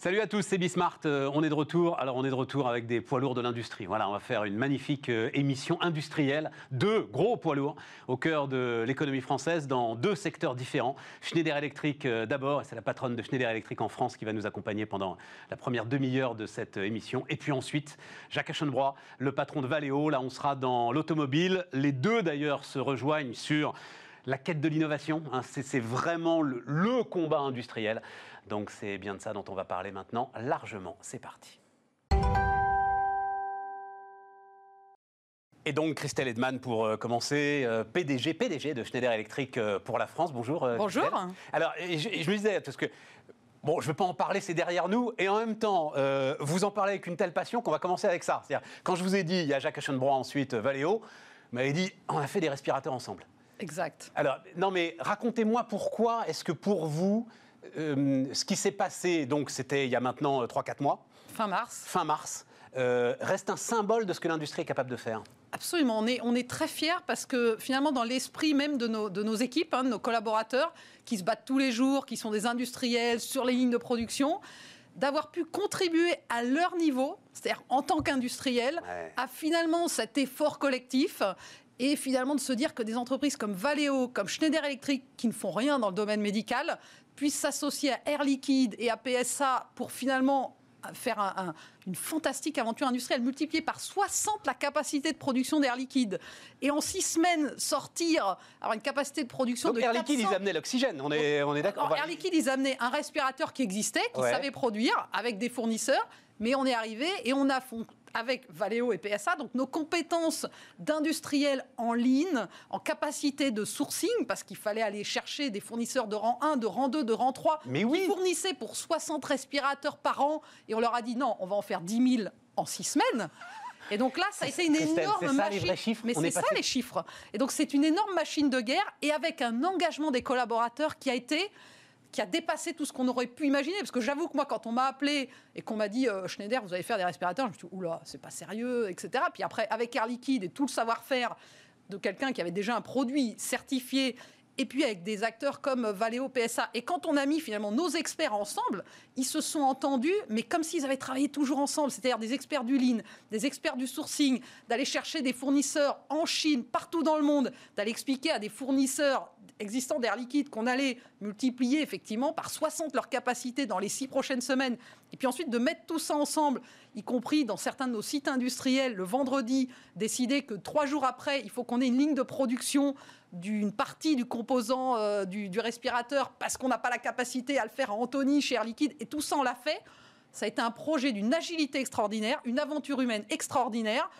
Salut à tous, c'est Bismart. Euh, on est de retour. Alors, on est de retour avec des poids lourds de l'industrie. Voilà, on va faire une magnifique euh, émission industrielle. Deux gros poids lourds au cœur de l'économie française dans deux secteurs différents. Schneider Electric euh, d'abord, et c'est la patronne de Schneider Electric en France qui va nous accompagner pendant la première demi-heure de cette émission. Et puis ensuite, Jacques Aschenbrois, le patron de Valeo. Là, on sera dans l'automobile. Les deux d'ailleurs se rejoignent sur la quête de l'innovation. Hein. c'est vraiment le, combat industriel. Donc c'est bien de ça dont on va parler maintenant largement. C'est parti. Et donc Christelle Edman pour euh, commencer, PDG, euh, PDG de Schneider Electric euh, pour la France. Bonjour. Bonjour. Alors je, me disais parce que Bon, je ne veux pas en parler, c'est derrière nous. Et en même temps, vous en parlez avec une telle passion qu'on va commencer avec ça. C'est-à-dire, quand je vous ai dit, il y a Jacques Aschenbrois, ensuite Valéo, m'avait dit, on a fait des respirateurs ensemble. Exact. Alors, non, mais racontez-moi pourquoi est-ce que pour vous, euh, ce qui s'est passé, donc c'était il y a maintenant 3-4 euh, mois. Fin mars. Fin mars. Euh, reste un symbole de ce que l'industrie est capable de faire. Absolument, on est, on est très fiers parce que finalement dans l'esprit même de nos, de nos équipes, hein, de nos collaborateurs, qui se battent tous les jours, qui sont des industriels sur les lignes de production, d'avoir pu contribuer à leur niveau, c'est-à-dire en tant qu'industriel, à finalement cet effort collectif et finalement de se dire que des entreprises comme Valeo, comme Schneider Electric, qui ne font rien dans le domaine médical, puissent s'associer à Air Liquide et à PSA pour finalement faire une fantastique aventure industrielle, multiplier par 60 la capacité de production d'Air Liquide, et en six semaines sortir, avoir une capacité de production Donc de Air Liquide, ils amenaient l'oxygène, on est, on est d'accord Air Liquide, ils amenaient un respirateur qui existait, qui savait produire, avec des fournisseurs, mais on est arrivé et on a avec Valeo et PSA, donc nos compétences d'industriels en ligne, en capacité de sourcing, parce qu'il fallait aller chercher des fournisseurs de rang 1, de rang 2, de rang 3, Mais oui. qui fournissaient pour 60 respirateurs par an, et on leur a dit non, on va en faire 10 000 en 6 semaines. Et donc là, ça a été une énorme machine. Les chiffres Mais c'est ça les chiffres. Et donc c'est une énorme machine de guerre et avec un engagement des collaborateurs qui a été qui a dépassé tout ce qu'on aurait pu imaginer. Parce que j'avoue que moi, quand on m'a appelé et qu'on m'a dit euh, Schneider, vous allez faire des respirateurs, je me suis dit oula, c'est pas sérieux, etc. Puis après, avec Air Liquide et tout le savoir-faire de quelqu'un qui avait déjà un produit certifié et puis avec des acteurs comme Valeo, PSA. Et quand on a mis finalement nos experts ensemble, ils se sont entendus, mais comme s'ils avaient travaillé toujours ensemble, c'est-à-dire des experts du lean, des experts du sourcing, d'aller chercher des fournisseurs en Chine, partout dans le monde, d'aller expliquer à des fournisseurs existants d'air liquide qu'on allait multiplier effectivement par 60 leur capacité dans les six prochaines semaines, et puis ensuite de mettre tout ça ensemble, y compris dans certains de nos sites industriels, le vendredi, décider que trois jours après, il faut qu'on ait une ligne de production d'une partie du composant euh, du, respirateur parce qu'on n'a pas la capacité à le faire à Anthony chez Air Liquide, et tout ça on l'a fait. Ça a été un projet d'une agilité extraordinaire, une aventure humaine extraordinaire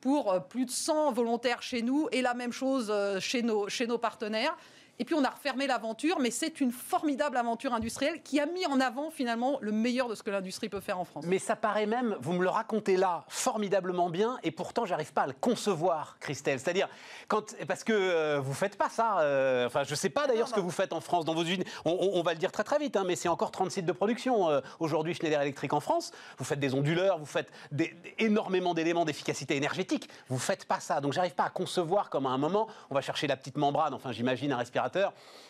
pour euh, plus de 100 volontaires chez nous et la même chose euh, chez nos, chez nos partenaires. Et puis on a refermé l'aventure, mais c'est une formidable aventure industrielle qui a mis en avant finalement le meilleur de ce que l'industrie peut faire en France. Mais ça paraît même, vous me le racontez là, formidablement bien, et pourtant j'arrive pas à le concevoir, Christelle. C'est-à-dire, quand, parce que euh, vous faites pas ça. Euh, enfin, je sais pas d'ailleurs ce que vous faites en France dans vos usines. On, va le dire très très vite, hein, mais c'est encore 30 sites de production euh, aujourd'hui Schneider Electric en France. Vous faites des onduleurs, vous faites énormément d'éléments d'efficacité énergétique. Vous faites pas ça, donc j'arrive pas à concevoir comme à un moment on va chercher la petite membrane. Enfin, j'imagine un respirateur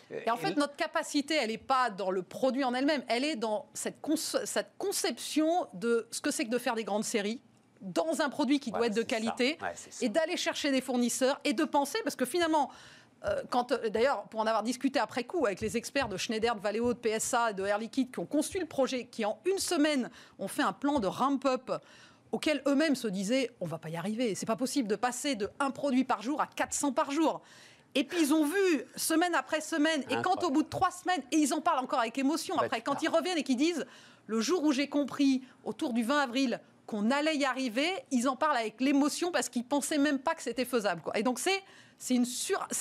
et en fait, notre capacité, elle n'est pas dans le produit en elle-même, elle est dans cette, cette conception de ce que c'est que de faire des grandes séries dans un produit qui doit être de qualité et d'aller chercher des fournisseurs et de penser, parce que finalement, euh, quand, euh, d'ailleurs, pour en avoir discuté après coup avec les experts de Schneider, de Valeo, de PSA, de Air Liquide qui ont construit le projet, qui en une semaine ont fait un plan de ramp-up auquel eux-mêmes se disaient on va pas y arriver, c'est pas possible de passer de un produit par jour à 400 par jour. Et puis ils ont vu semaine après semaine, et quand au bout de trois semaines, et ils en parlent encore avec émotion, bah, après, quand ils reviennent et qu'ils disent, le jour où j'ai compris, autour du 20 avril, qu'on allait y arriver, ils en parlent avec l'émotion parce qu'ils pensaient même pas que c'était faisable. Quoi. Et donc c'est c'est une,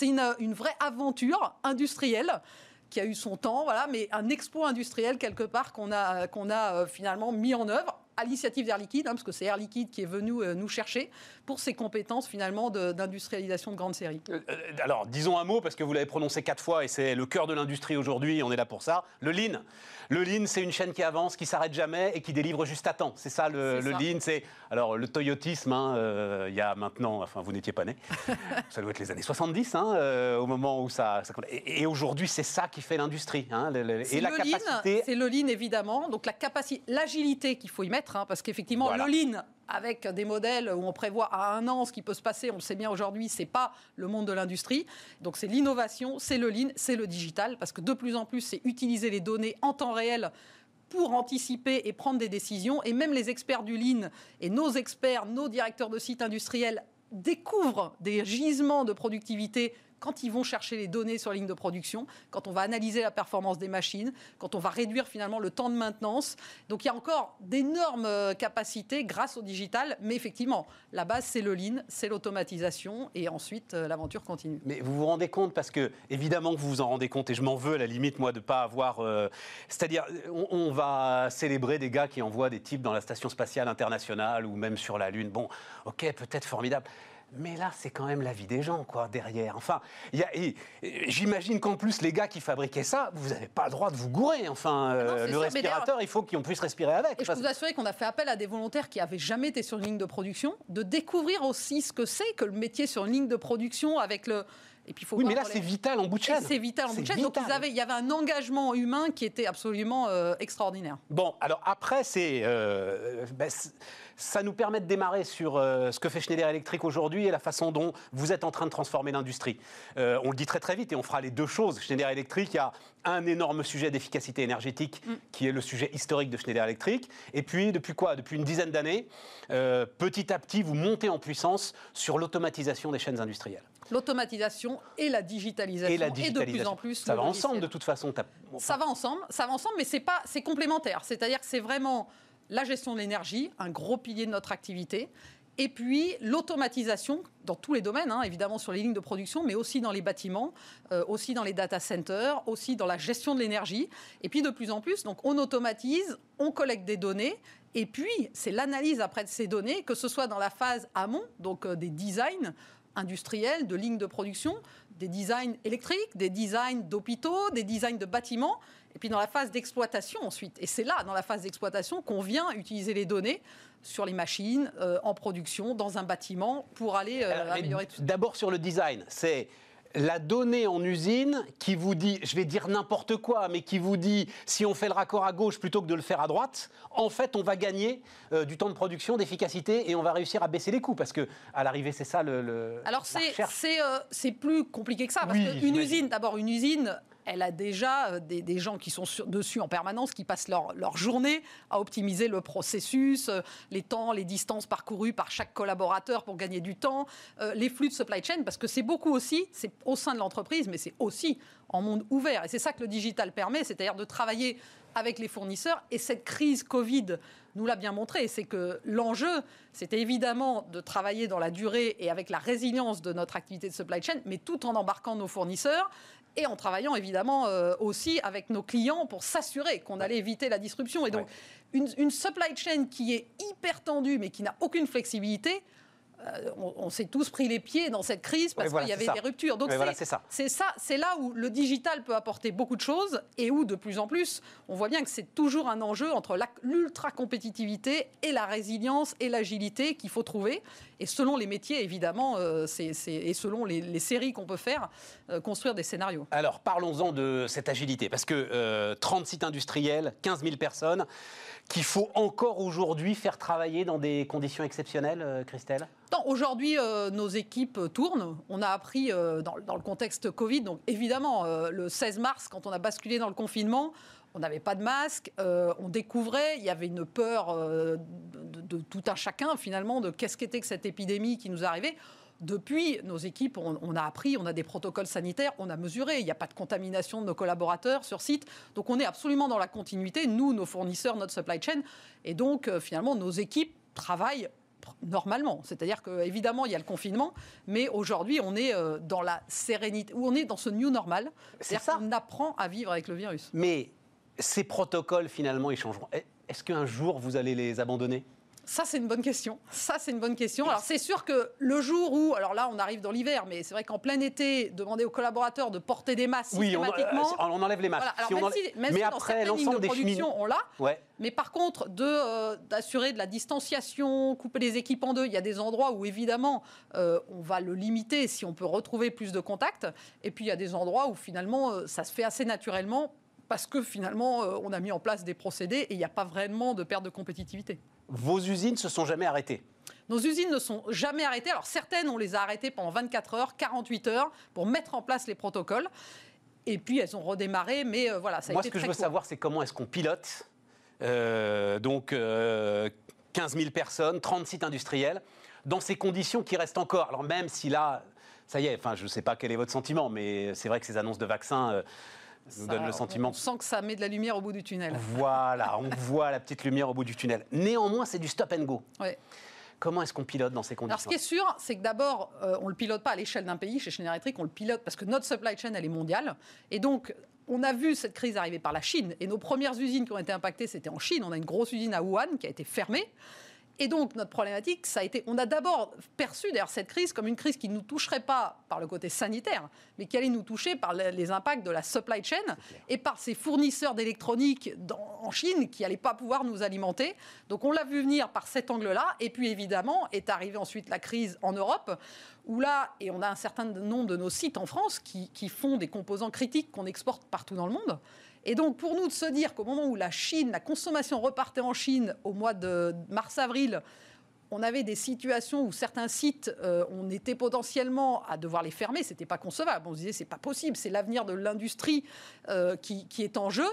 une, une vraie aventure industrielle qui a eu son temps, voilà, mais un exploit industriel quelque part qu'on a, qu'on a euh, finalement mis en œuvre à l'initiative d'Air Liquide, hein, parce que c'est Air Liquide qui est venu nous chercher pour ses compétences finalement d'industrialisation de, grande série. alors, disons un mot, parce que vous l'avez prononcé quatre fois et c'est le cœur de l'industrie aujourd'hui, on est là pour ça. Le Lean. Le Lean, c'est une chaîne qui avance, qui s'arrête jamais et qui délivre juste à temps. C'est ça le, Lean. C'est alors le toyotisme. Hein, il y a maintenant, enfin vous n'étiez pas né, ça doit être les années 70, hein, au moment où ça. et, aujourd'hui, c'est ça qui fait l'industrie. Hein, et la capacité. C'est le Lean évidemment. Donc la capacité, l'agilité qu'il faut y mettre, parce qu'effectivement le Lean avec des modèles où on prévoit à un an ce qui peut se passer, on le sait bien aujourd'hui, c'est pas le monde de l'industrie. Donc c'est l'innovation, c'est le lean, c'est le digital, parce que de plus en plus, c'est utiliser les données en temps réel pour anticiper et prendre des décisions. Et même les experts du lean et nos experts, nos directeurs de sites industriels découvrent des gisements de productivité quand ils vont chercher les données sur la ligne de production, quand on va analyser la performance des machines, quand on va réduire finalement le temps de maintenance. Donc il y a encore d'énormes euh, capacités grâce au digital, mais effectivement, la base c'est le lean, c'est l'automatisation et ensuite euh, l'aventure continue. Mais vous vous rendez compte, parce que évidemment que vous vous en rendez compte, et je m'en veux à la limite moi de ne pas avoir... Euh, c'est-à-dire, on, on, va célébrer des gars qui envoient des types dans la station spatiale internationale ou même sur la Lune. Bon, ok, peut-être formidable. Mais là, c'est quand même la vie des gens, quoi, derrière. Enfin, j'imagine qu'en plus, les gars qui fabriquaient ça, vous n'avez pas le droit de vous gourer. Enfin, euh, le respirateur, il faut qu'on puisse respirer avec. Et je peux vous assurer qu'on a fait appel à des volontaires qui n'avaient jamais été sur une ligne de production, de découvrir aussi ce que c'est que le métier sur une ligne de production avec le, et puis, faut oui, mais là, c'est vital en bout de chaîne. C'est vital en bout de chaîne. Donc, il y avait un engagement humain qui était absolument euh, extraordinaire. Bon, alors après, c'est, euh, ben, ça nous permet de démarrer sur euh, ce que fait Schneider Electric aujourd'hui et la façon dont vous êtes en train de transformer l'industrie. on le dit très très vite et on fera les deux choses. Schneider Electric, il y a un énorme sujet d'efficacité énergétique mm. qui est le sujet historique de Schneider Electric. Et puis, depuis quoi? Depuis une dizaine d'années, petit à petit, vous montez en puissance sur l'automatisation des chaînes industrielles l'automatisation et la digitalisation. Et, la digitalisation. de plus en plus. Ça va ensemble de toute façon. Ça va ensemble, ça va ensemble, mais c'est pas, c'est complémentaire. C'est-à-dire que c'est vraiment la gestion de l'énergie, un gros pilier de notre activité. Et puis l'automatisation dans tous les domaines, hein, évidemment sur les lignes de production, mais aussi dans les bâtiments, euh, aussi dans les data centers, aussi dans la gestion de l'énergie. Et puis de plus en plus, donc on automatise, on collecte des données, et puis c'est l'analyse après de ces données, que ce soit dans la phase amont, donc euh, des designs, industriels, de lignes de production, des designs électriques, des designs d'hôpitaux, des designs de bâtiments, et puis dans la phase d'exploitation ensuite. Et c'est là, dans la phase d'exploitation, qu'on vient utiliser les données sur les machines, euh, en production, dans un bâtiment, pour aller euh, améliorer tout ça. D'abord sur le design, c'est la donnée en usine qui vous dit, je vais dire n'importe quoi, mais qui vous dit si on fait le raccord à gauche plutôt que de le faire à droite, en fait, on va gagner euh, du temps de production, d'efficacité et on va réussir à baisser les coûts parce que à l'arrivée, c'est ça le. Alors euh, c'est plus compliqué que ça parce qu'une usine, d'abord une usine elle a déjà euh, des, gens qui sont dessus en permanence, qui passent leur, journée à optimiser le processus, euh, les temps, les distances parcourues par chaque collaborateur pour gagner du temps, euh, les flux de supply chain, parce que c'est beaucoup aussi, c'est au sein de l'entreprise, mais c'est aussi en monde ouvert. Et c'est ça que le digital permet, c'est-à-dire de travailler avec les fournisseurs. Et cette crise Covid nous l'a bien montré, c'est que l'enjeu, c'était évidemment de travailler dans la durée et avec la résilience de notre activité de supply chain, mais tout en embarquant nos fournisseurs et en travaillant évidemment euh, aussi avec nos clients pour s'assurer qu'on allait éviter la disruption. Et donc, une, une, supply chain qui est hyper tendue mais qui n'a aucune flexibilité, euh, on, s'est tous pris les pieds dans cette crise parce qu'il y avait des ruptures. Donc c'est ça. C'est là où le digital peut apporter beaucoup de choses et où de plus en plus, on voit bien que c'est toujours un enjeu entre l'ultra compétitivité et la résilience et l'agilité qu'il faut trouver. Et selon les métiers, évidemment, euh, et selon les, séries qu'on peut faire, euh, construire des scénarios. Alors parlons-en de cette agilité parce que 30 sites industriels, 15 000 personnes qu'il faut encore aujourd'hui faire travailler dans des conditions exceptionnelles, euh, Christelle? Aujourd'hui, euh, nos équipes tournent. On a appris euh, dans, le contexte Covid, donc évidemment, le 16 mars, quand on a basculé dans le confinement, on n'avait pas de masque, on découvrait, il y avait une peur de, tout un chacun finalement de qu'est-ce qu'était que cette épidémie qui nous arrivait. Depuis, nos équipes, on, a appris, on a des protocoles sanitaires, on a mesuré, il n'y a pas de contamination de nos collaborateurs sur site. Donc on est absolument dans la continuité, nous, nos fournisseurs, notre supply chain. Et donc, euh, finalement, nos équipes travaillent normalement. C'est-à-dire qu'évidemment, il y a le confinement, mais aujourd'hui, on est euh, dans la sérénité, ou on est dans ce new normal. C'est-à-dire qu'on apprend à vivre avec le virus. Mais ces protocoles, finalement, ils changeront. Eh, est-ce qu'un jour vous allez les abandonner? Ça, c'est une bonne question. Ça, c'est une bonne question. Alors, c'est sûr que le jour où, alors là, on arrive dans l'hiver, mais c'est vrai qu'en plein été, demander aux collaborateurs de porter des masques oui, systématiquement... On, on enlève les masques. mais après, l'ensemble des productions, on l'a. Mais par contre, euh, d'assurer de la distanciation, couper les équipes en deux, il y a des endroits où, évidemment, euh, on va le limiter si on peut retrouver plus de contacts. Et puis, il y a des endroits où, finalement, euh, ça se fait assez naturellement parce que, finalement, on a mis en place des procédés et il n'y a pas vraiment de perte de compétitivité vos usines se sont jamais arrêtées nos usines ne sont jamais arrêtées. Alors certaines, on les a arrêtées pendant 24 heures, 48 heures pour mettre en place les protocoles. Et puis elles ont redémarré, mais euh, voilà, ça a Moi, ce que je veux savoir, c'est comment est-ce qu'on pilote euh, donc 15 euh, 000 personnes, 30 sites industriels, dans ces conditions qui restent encore. Alors même si là, ça y est, enfin, je ne sais pas quel est votre sentiment, mais c'est vrai que ces annonces de vaccins nous donne le sentiment. On sent que ça met de la lumière au bout du tunnel. Voilà, on voit la petite lumière au bout du tunnel. Néanmoins, c'est du stop and go. Comment est-ce qu'on pilote dans ces conditions Alors, ce qui est sûr, c'est que d'abord, euh, on ne le pilote pas à l'échelle d'un pays. Chez Schneider Electric, on le pilote parce que notre supply chain, elle est mondiale. Et donc, on a vu cette crise arriver par la Chine. Et nos premières usines qui ont été impactées, c'était en Chine. On a une grosse usine à Wuhan qui a été fermée. Et donc, notre problématique, ça a été. On a d'abord perçu d'ailleurs cette crise comme une crise qui ne nous toucherait pas par le côté sanitaire, mais qui allait nous toucher par les impacts de la supply chain et par ces fournisseurs d'électronique en Chine qui n'allaient pas pouvoir nous alimenter. Donc, on l'a vu venir par cet angle-là. Et puis, évidemment, est arrivée ensuite la crise en Europe, où là, et on a un certain nombre de nos sites en France qui, qui font des composants critiques qu'on exporte partout dans le monde. Et donc, pour nous de se dire qu'au moment où la Chine, la consommation repartait en Chine au mois de mars-avril, on avait des situations où certains sites, euh, on était potentiellement à devoir les fermer, c'était pas concevable. On se disait c'est pas possible, c'est l'avenir de l'industrie euh, qui, qui, est en jeu.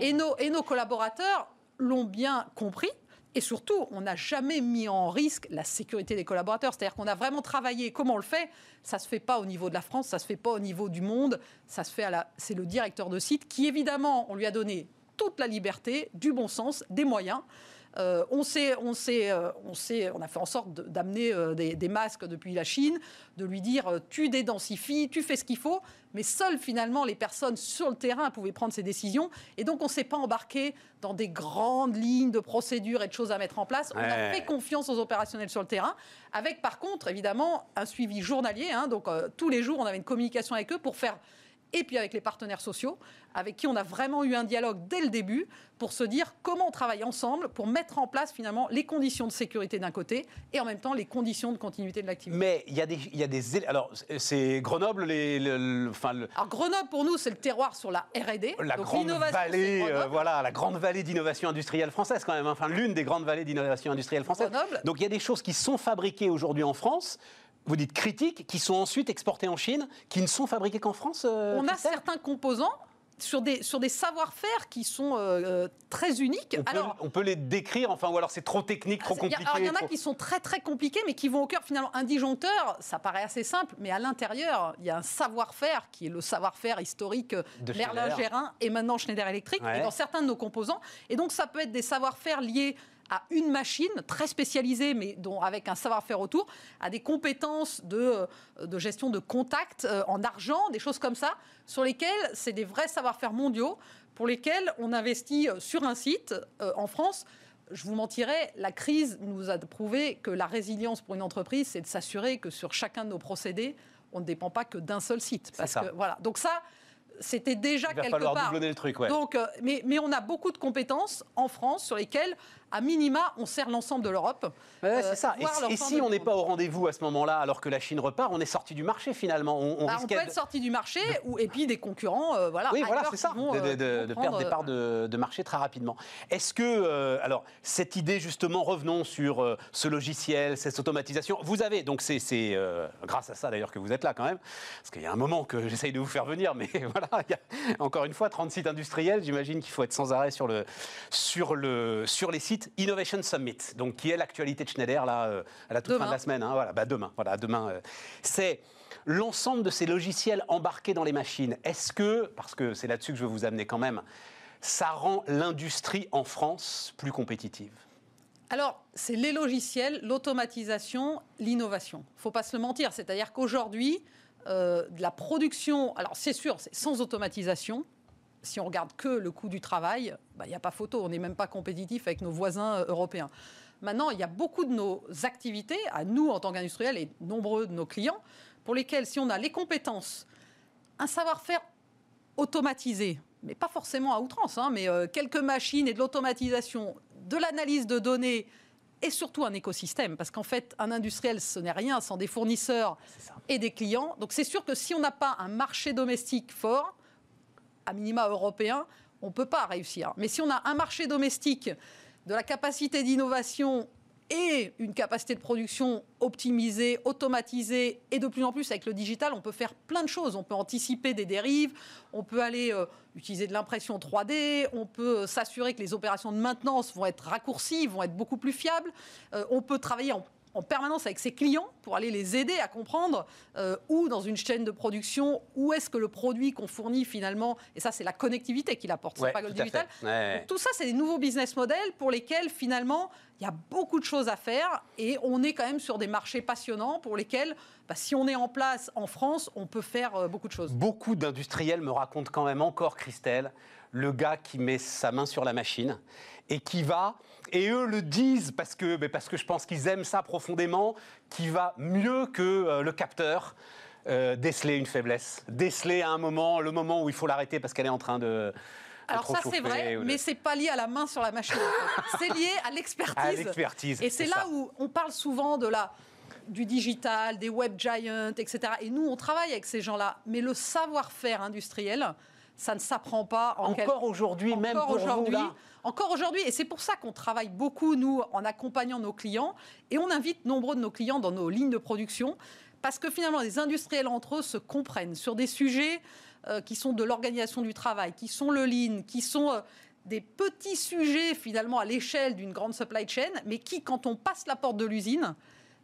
Et nos, et nos collaborateurs l'ont bien compris. Et surtout, on n'a jamais mis en risque la sécurité des collaborateurs. C'est-à-dire qu'on a vraiment travaillé. Comment on le fait? Ça ne se fait pas au niveau de la France, ça ne se fait pas au niveau du monde. Ça se fait à la. C'est le directeur de site qui, évidemment, on lui a donné toute la liberté, du bon sens, des moyens. Euh, on, sait, on, sait, euh, on, sait, on a fait en sorte d'amener euh, des, masques depuis la Chine, de lui dire tu dédensifies, tu fais ce qu'il faut, mais seules finalement les personnes sur le terrain pouvaient prendre ces décisions. Et donc on ne s'est pas embarqué dans des grandes lignes de procédures et de choses à mettre en place. On a fait confiance aux opérationnels sur le terrain, avec par contre évidemment un suivi journalier. Hein. donc tous les jours on avait une communication avec eux pour faire et puis avec les partenaires sociaux, avec qui on a vraiment eu un dialogue dès le début pour se dire comment on travaille ensemble pour mettre en place finalement les conditions de sécurité d'un côté et en même temps les conditions de continuité de l'activité. Mais il y a des, il y a des alors c'est Grenoble les, enfin Alors Grenoble pour nous c'est le terroir sur la R&D, la grande vallée, euh, voilà la grande vallée d'innovation industrielle française quand même, enfin l'une des grandes vallées d'innovation industrielle française. Grenoble. Donc il y a des choses qui sont fabriquées aujourd'hui en France vous dites critiques, qui sont ensuite exportés en Chine, qui ne sont fabriqués qu'en France euh, On a certains composants sur des, sur des savoir-faire qui sont euh, euh, très uniques. On peut, alors, on peut les décrire, enfin, ou alors c'est trop technique, trop compliqué. il y en a qui sont très très compliqués, mais qui vont au cœur finalement. Un disjoncteur, ça paraît assez simple, mais à l'intérieur, il y a un savoir-faire qui est le savoir-faire historique de Merlin Gérin et maintenant Schneider Electric, et dans certains de nos composants. Et donc ça peut être des savoir-faire liés à une machine très spécialisée, mais dont, avec un savoir-faire autour, à des compétences de, euh, de gestion de contact euh, en argent, des choses comme ça, sur lesquelles c'est des vrais savoir-faire mondiaux, pour lesquels on investit euh, sur un site en France je vous mentirais, la crise nous a prouvé que la résilience pour une entreprise, c'est de s'assurer que sur chacun de nos procédés, on ne dépend pas que d'un seul site. Parce que voilà. Donc ça, c'était déjà Il va quelque falloir part. le truc, ouais. Donc, mais, mais on a beaucoup de compétences en France sur lesquelles à minima, on sert l'ensemble de l'Europe. c'est euh, ça. Et, si on n'est pas au rendez-vous à ce moment-là, alors que la Chine repart, on est sorti du marché finalement. On, bah, peut être sorti du marché, ou, et puis des concurrents, euh, voilà. Oui, voilà, c'est ça. de, de, perdre des parts de, marché très rapidement. Est-ce que, euh, alors, cette idée justement, revenons sur ce logiciel, cette automatisation. Vous avez, donc c'est grâce à ça d'ailleurs que vous êtes là quand même, parce qu'il y a un moment que j'essaye de vous faire venir, mais voilà, il y a, encore une fois, 30 sites industriels. J'imagine qu'il faut être sans arrêt sur le, sur le, sur les sites Innovation Summit, donc qui est l'actualité de Schneider là, euh, à la toute fin de la semaine. Hein, voilà, bah demain, voilà, demain. Euh, c'est l'ensemble de ces logiciels embarqués dans les machines. Est-ce que, parce que c'est là-dessus que je veux vous amener quand même, ça rend l'industrie en France plus compétitive? Alors, c'est les logiciels, l'automatisation, l'innovation. Il ne faut pas se le mentir. C'est-à-dire qu'aujourd'hui, euh, la production, alors c'est sûr, c'est sans automatisation, si on regarde que le coût du travail, bah, il n'y a pas photo, on n'est même pas compétitif avec nos voisins euh, européens. Maintenant, il y a beaucoup de nos activités, à nous en tant qu'industriels et nombreux de nos clients, pour lesquels si on a les compétences, un savoir-faire automatisé, mais pas forcément à outrance, hein, mais euh, quelques machines et de l'automatisation, de l'analyse de données et surtout un écosystème. Parce qu'en fait, un industriel, ce n'est rien sans des fournisseurs et des clients. Donc c'est sûr que si on n'a pas un marché domestique fort, à minima européen, on ne peut pas réussir. Mais si on a un marché domestique de la capacité d'innovation et une capacité de production optimisée, automatisée, et de plus en plus avec le digital, on peut faire plein de choses. On peut anticiper des dérives, on peut aller euh, utiliser de l'impression 3D, on peut euh, s'assurer que les opérations de maintenance vont être raccourcies, vont être beaucoup plus fiables, euh, on peut travailler en en permanence avec ses clients pour aller les aider à comprendre euh, où dans une chaîne de production, où est-ce que le produit qu'on fournit finalement, et ça c'est la connectivité qu'il apporte, c'est pas le digital. tout ça c'est des nouveaux business models pour lesquels finalement il y a beaucoup de choses à faire et on est quand même sur des marchés passionnants pour lesquels bah, si on est en place en France, on peut faire euh, beaucoup de choses. Beaucoup d'industriels me racontent quand même encore, Christelle, le gars qui met sa main sur la machine et qui va, et eux le disent parce que, parce que je pense qu'ils aiment ça profondément, qui va mieux que euh, le capteur. Euh, déceler une faiblesse, déceler à un moment, le moment où il faut l'arrêter parce qu'elle est en train de, alors ça c'est vrai, mais c'est pas lié à la main sur la machine. c'est lié à l'expertise. Et c'est là où on parle souvent de la du digital, des web giants, etc. Et nous, on travaille avec ces gens-là. Mais le savoir-faire industriel, ça ne s'apprend pas en encore aujourd'hui, même pour aujourd'hui. Encore aujourd'hui, et c'est pour ça qu'on travaille beaucoup, nous, en accompagnant nos clients, et on invite nombreux de nos clients dans nos lignes de production, parce que finalement, les industriels entre eux se comprennent sur des sujets euh, qui sont de l'organisation du travail, qui sont le lean, qui sont euh, des petits sujets finalement à l'échelle d'une grande supply chain, mais qui, quand on passe la porte de l'usine,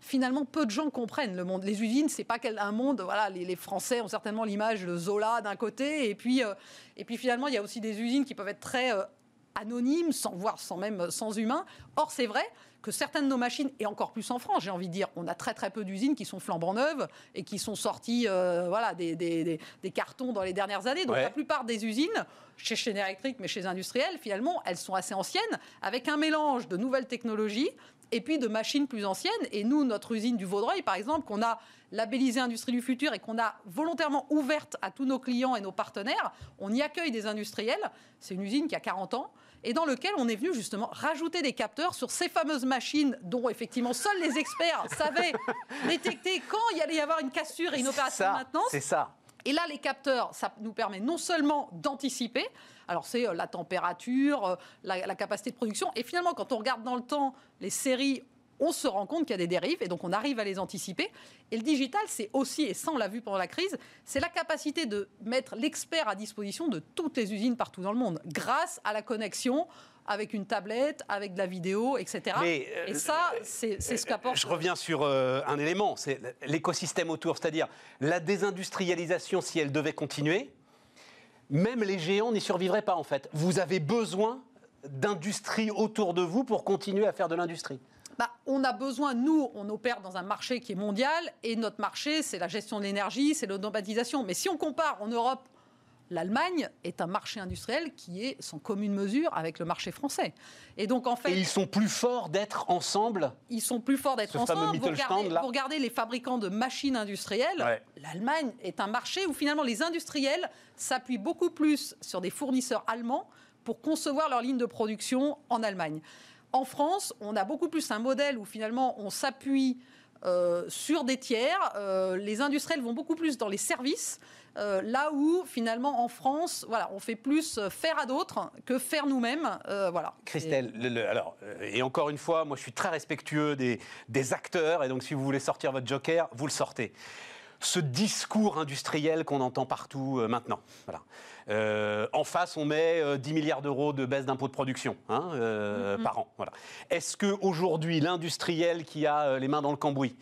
finalement, peu de gens comprennent le monde. Les usines, c'est pas un monde. Voilà, les, Français ont certainement l'image de Zola d'un côté, et puis, euh, et puis finalement, il y a aussi des usines qui peuvent être très euh, anonymes, sans voir, sans même euh, sans humains. Or, c'est vrai que certaines de nos machines, et encore plus en France, j'ai envie de dire, on a très très peu d'usines qui sont flambant neuves et qui sont sorties voilà, des, des, des, cartons dans les dernières années. Donc la plupart des usines, chez Schneider Electric, mais chez industriels, finalement, elles sont assez anciennes, avec un mélange de nouvelles technologies et puis de machines plus anciennes. Et nous, notre usine du Vaudreuil, par exemple, qu'on a labellisée Industrie du Futur et qu'on a volontairement ouverte à tous nos clients et nos partenaires, on y accueille des industriels. C'est une usine qui a 40 ans et dans lequel on est venu justement rajouter des capteurs sur ces fameuses machines dont effectivement seuls les experts savaient détecter quand il y allait y avoir une cassure et une opération de maintenance. C'est ça. Et là, les capteurs, ça nous permet non seulement d'anticiper, alors c'est euh, la température, euh, la, capacité de production, et finalement, quand on regarde dans le temps les séries on se rend compte qu'il y a des dérives et donc on arrive à les anticiper. Et le digital, c'est aussi, et ça on l'a vu pendant la crise, c'est la capacité de mettre l'expert à disposition de toutes les usines partout dans le monde, grâce à la connexion avec une tablette, avec de la vidéo, etc. et euh, ça, c'est ce qu'apporte. Je reviens sur euh, un élément, c'est l'écosystème autour, c'est-à-dire la désindustrialisation, si elle devait continuer, même les géants n'y survivraient pas en fait. Vous avez besoin d'industrie autour de vous pour continuer à faire de l'industrie. Bah, on a besoin, nous, on opère dans un marché qui est mondial, et notre marché, c'est la gestion de l'énergie, c'est l'automatisation. Mais si on compare en Europe l'Allemagne est un marché industriel qui est sans commune mesure avec le marché français. Et donc en fait, et ils sont plus forts d'être ensemble. Ils sont plus forts d'être ensemble. Vous regardez, vous regardez, les fabricants de machines industrielles. L'Allemagne est un marché où finalement les industriels s'appuient beaucoup plus sur des fournisseurs allemands pour concevoir leur ligne de production en Allemagne. En France, on a beaucoup plus un modèle où finalement on s'appuie euh, sur des tiers. Euh, les industriels vont beaucoup plus dans les services. Euh, là où finalement en France, voilà, on fait plus faire à d'autres que faire nous-mêmes, voilà. Christelle, alors et encore une fois, moi je suis très respectueux des, des acteurs et donc si vous voulez sortir votre joker, vous le sortez ce discours industriel qu'on entend partout maintenant. Voilà. Euh, en face, on met 10 euh, milliards d'euros de baisse d'impôts de production hein, mm-hmm. par an. Voilà. Est-ce qu'aujourd'hui, l'industriel qui a les mains dans le cambouis,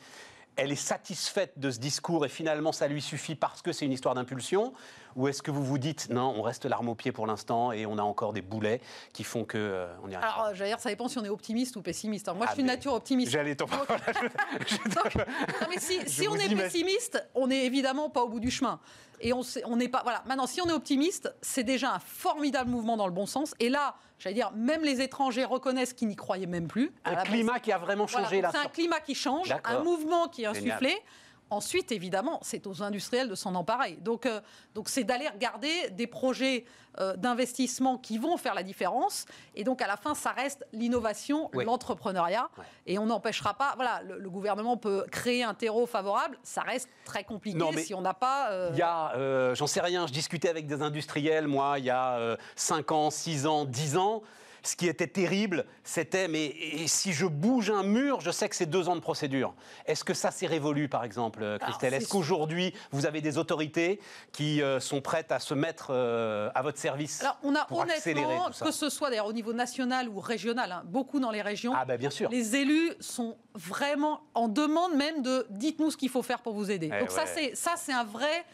elle est satisfaite de ce discours et finalement ça lui suffit parce que c'est une histoire d'impulsion? Ou est-ce que vous vous dites non, on reste l'arme au pied pour l'instant et on a encore des boulets qui font que euh, on y arrive Alors, j'allais dire, ça dépend si on est optimiste ou pessimiste. moi, je ah, suis une nature optimiste. J'allais t'en mais si, si on est pessimiste, on n'est évidemment pas au bout du chemin. Et on n'est pas. Voilà. Maintenant, si on est optimiste, c'est déjà un formidable mouvement dans le bon sens. Et là, j'allais dire, même les étrangers reconnaissent qu'ils n'y croyaient même plus. Un climat qui a vraiment changé là. C'est un climat qui change, un mouvement qui est insufflé. Ensuite, évidemment, c'est aux industriels de s'en emparer. Donc, euh, donc c'est d'aller regarder des projets euh, d'investissement qui vont faire la différence. Et donc, à la fin, ça reste l'innovation, l'entrepreneuriat. Et on n'empêchera pas. Voilà, le, gouvernement peut créer un terreau favorable. Ça reste très compliqué si on n'a pas. Euh, il y a, j'en sais rien. Je discutais avec des industriels, moi, il y a 5 ans, 6 ans, 10 ans ce qui était terrible, c'était mais si je bouge un mur, je sais que c'est deux ans de procédure. Est-ce que ça s'est révolu, par exemple, euh, Christelle? Est-ce qu'aujourd'hui, vous avez des autorités qui euh, sont prêtes à se mettre euh, à votre service Alors, on a honnêtement, que ce soit d'ailleurs au niveau national ou régional, hein, beaucoup dans les régions, ah, ben, bien sûr. les élus sont vraiment en demande même de dites-nous ce qu'il faut faire pour vous aider. Eh Donc ça, c'est un vrai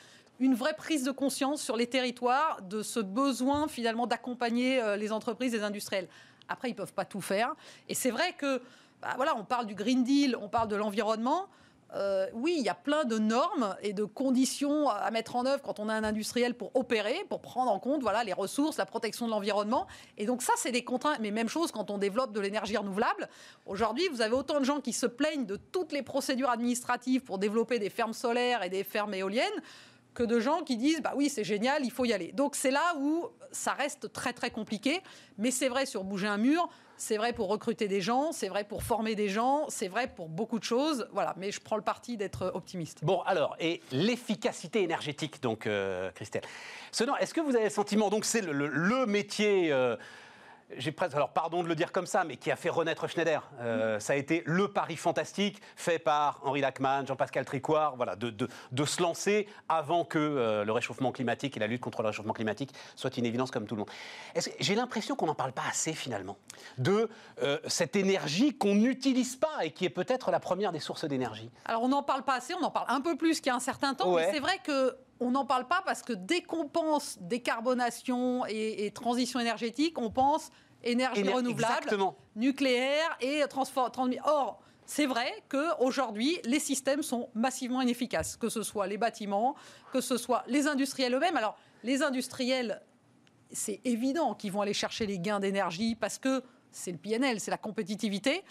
une vraie prise de conscience sur les territoires de ce besoin finalement d'accompagner euh, les entreprises les industriels. Après, ils ne peuvent pas tout faire. Et c'est vrai que, bah, voilà, on parle du Green Deal, on parle de l'environnement. Euh, oui, il y a plein de normes et de conditions à mettre en œuvre quand on a un industriel pour opérer, pour prendre en compte voilà, les ressources, la protection de l'environnement. Et donc ça, c'est des contraintes. Mais même chose quand on développe de l'énergie renouvelable. Aujourd'hui, vous avez autant de gens qui se plaignent de toutes les procédures administratives pour développer des fermes solaires et des fermes éoliennes que de gens qui disent bah oui c'est génial il faut y aller donc c'est là où ça reste très très compliqué mais c'est vrai sur bouger un mur c'est vrai pour recruter des gens, c'est vrai pour former des gens, c'est vrai pour beaucoup de choses. Voilà, mais je prends le parti d'être optimiste. Bon, alors, et l'efficacité énergétique, donc, euh, Christelle? est-ce que vous avez le sentiment, donc c'est le, métier euh, j'ai presque, alors pardon de le dire comme ça, mais qui a fait renaître Schneider. Euh, ça a été le pari fantastique fait par Henri Lachmann, Jean-Pascal Tricoire, voilà, de, de, se lancer avant que euh, le réchauffement climatique et la lutte contre le réchauffement climatique soient une évidence comme tout le monde. J'ai l'impression qu'on n'en parle pas assez finalement de euh, cette énergie qu'on n'utilise pas et qui est peut-être la première des sources d'énergie? Alors on n'en parle pas assez, on en parle un peu plus qu'il y a un certain temps, mais c'est vrai que on n'en parle pas parce que dès qu'on pense décarbonation et, transition énergétique, on pense énergie renouvelable, nucléaire et transport. Or, c'est vrai qu'aujourd'hui, les systèmes sont massivement inefficaces, que ce soit les bâtiments, que ce soit les industriels eux-mêmes. Alors, les industriels, c'est évident qu'ils vont aller chercher les gains d'énergie parce que c'est le PNL, c'est la compétitivité.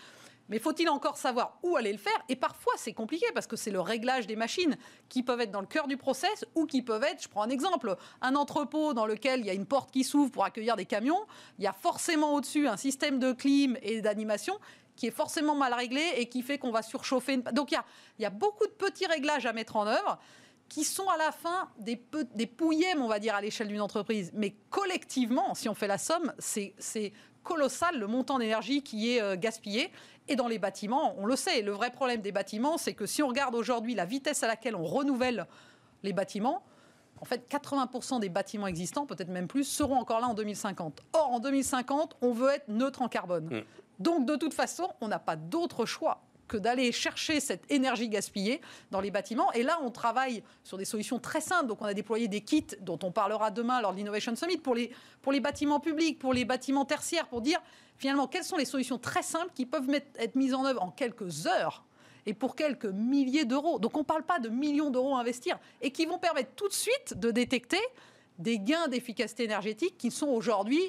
Mais faut-il encore savoir où aller le faire? Et parfois, c'est compliqué parce que c'est le réglage des machines qui peuvent être dans le cœur du process ou qui peuvent être, je prends un exemple, un entrepôt dans lequel il y a une porte qui s'ouvre pour accueillir des camions. Il y a forcément au-dessus un système de clim et d'animation qui est forcément mal réglé et qui fait qu'on va surchauffer. Donc il y, a, beaucoup de petits réglages à mettre en œuvre qui sont à la fin des, pouillèmes, on va dire, à l'échelle d'une entreprise. Mais collectivement, si on fait la somme, c'est colossal le montant d'énergie qui est euh, gaspillé. Et dans les bâtiments, on le sait, le vrai problème des bâtiments, c'est que si on regarde aujourd'hui la vitesse à laquelle on renouvelle les bâtiments, en fait, 80% des bâtiments existants, peut-être même plus, seront encore là en 2050. Or, en 2050, on veut être neutre en carbone. Mm. Donc, de toute façon, on n'a pas d'autre choix que d'aller chercher cette énergie gaspillée dans les bâtiments. Et là, on travaille sur des solutions très simples. Donc, on a déployé des kits dont on parlera demain lors de l'Innovation Summit pour les, pour les bâtiments publics, pour les bâtiments tertiaires, pour dire finalement quelles sont les solutions très simples qui peuvent être mises en œuvre en quelques heures et pour quelques milliers d'euros. Donc on ne parle pas de millions d'euros à investir et qui vont permettre tout de suite de détecter des gains d'efficacité énergétique qui sont aujourd'hui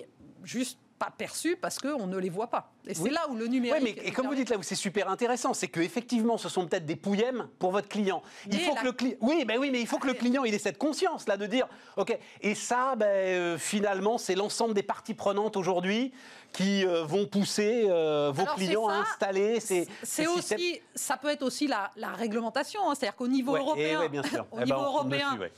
juste pas perçus parce qu'on ne les voit pas. Et c'est là où le numérique. Oui, mais et comme vous dites là où c'est super intéressant, c'est qu'effectivement, ce sont peut-être des pouillèmes pour votre client. Il faut que le. Oui, ben oui, mais il faut que le client il ait cette conscience là de dire, ok. Et ça, ben, euh, finalement, c'est l'ensemble des parties prenantes aujourd'hui qui euh, vont pousser euh, vos clients à installer ces. C'est aussi, ça peut être aussi la, réglementation, hein. c'est-à-dire qu'au niveau européen, bien sûr. au eh niveau ben, européen. Euh,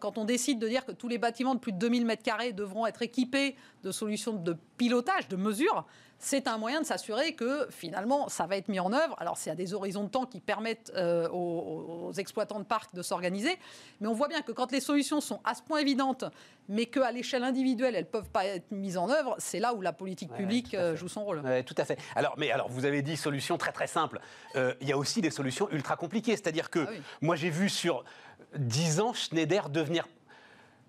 quand on décide de dire que tous les bâtiments de plus de 2000 m2 devront être équipés de solutions de pilotage, de mesure, c'est un moyen de s'assurer que finalement ça va être mis en œuvre. Alors, c'est à des horizons de temps qui permettent euh, aux, exploitants de parcs de s'organiser, mais on voit bien que quand les solutions sont à ce point évidentes, mais qu'à l'échelle individuelle elles ne peuvent pas être mises en œuvre, c'est là où la politique publique euh, joue son rôle. tout à fait. Alors, mais alors, vous avez dit solutions très très simples. Il y a aussi des solutions ultra compliquées, c'est-à-dire que ah moi j'ai vu sur 10 ans Schneider devenir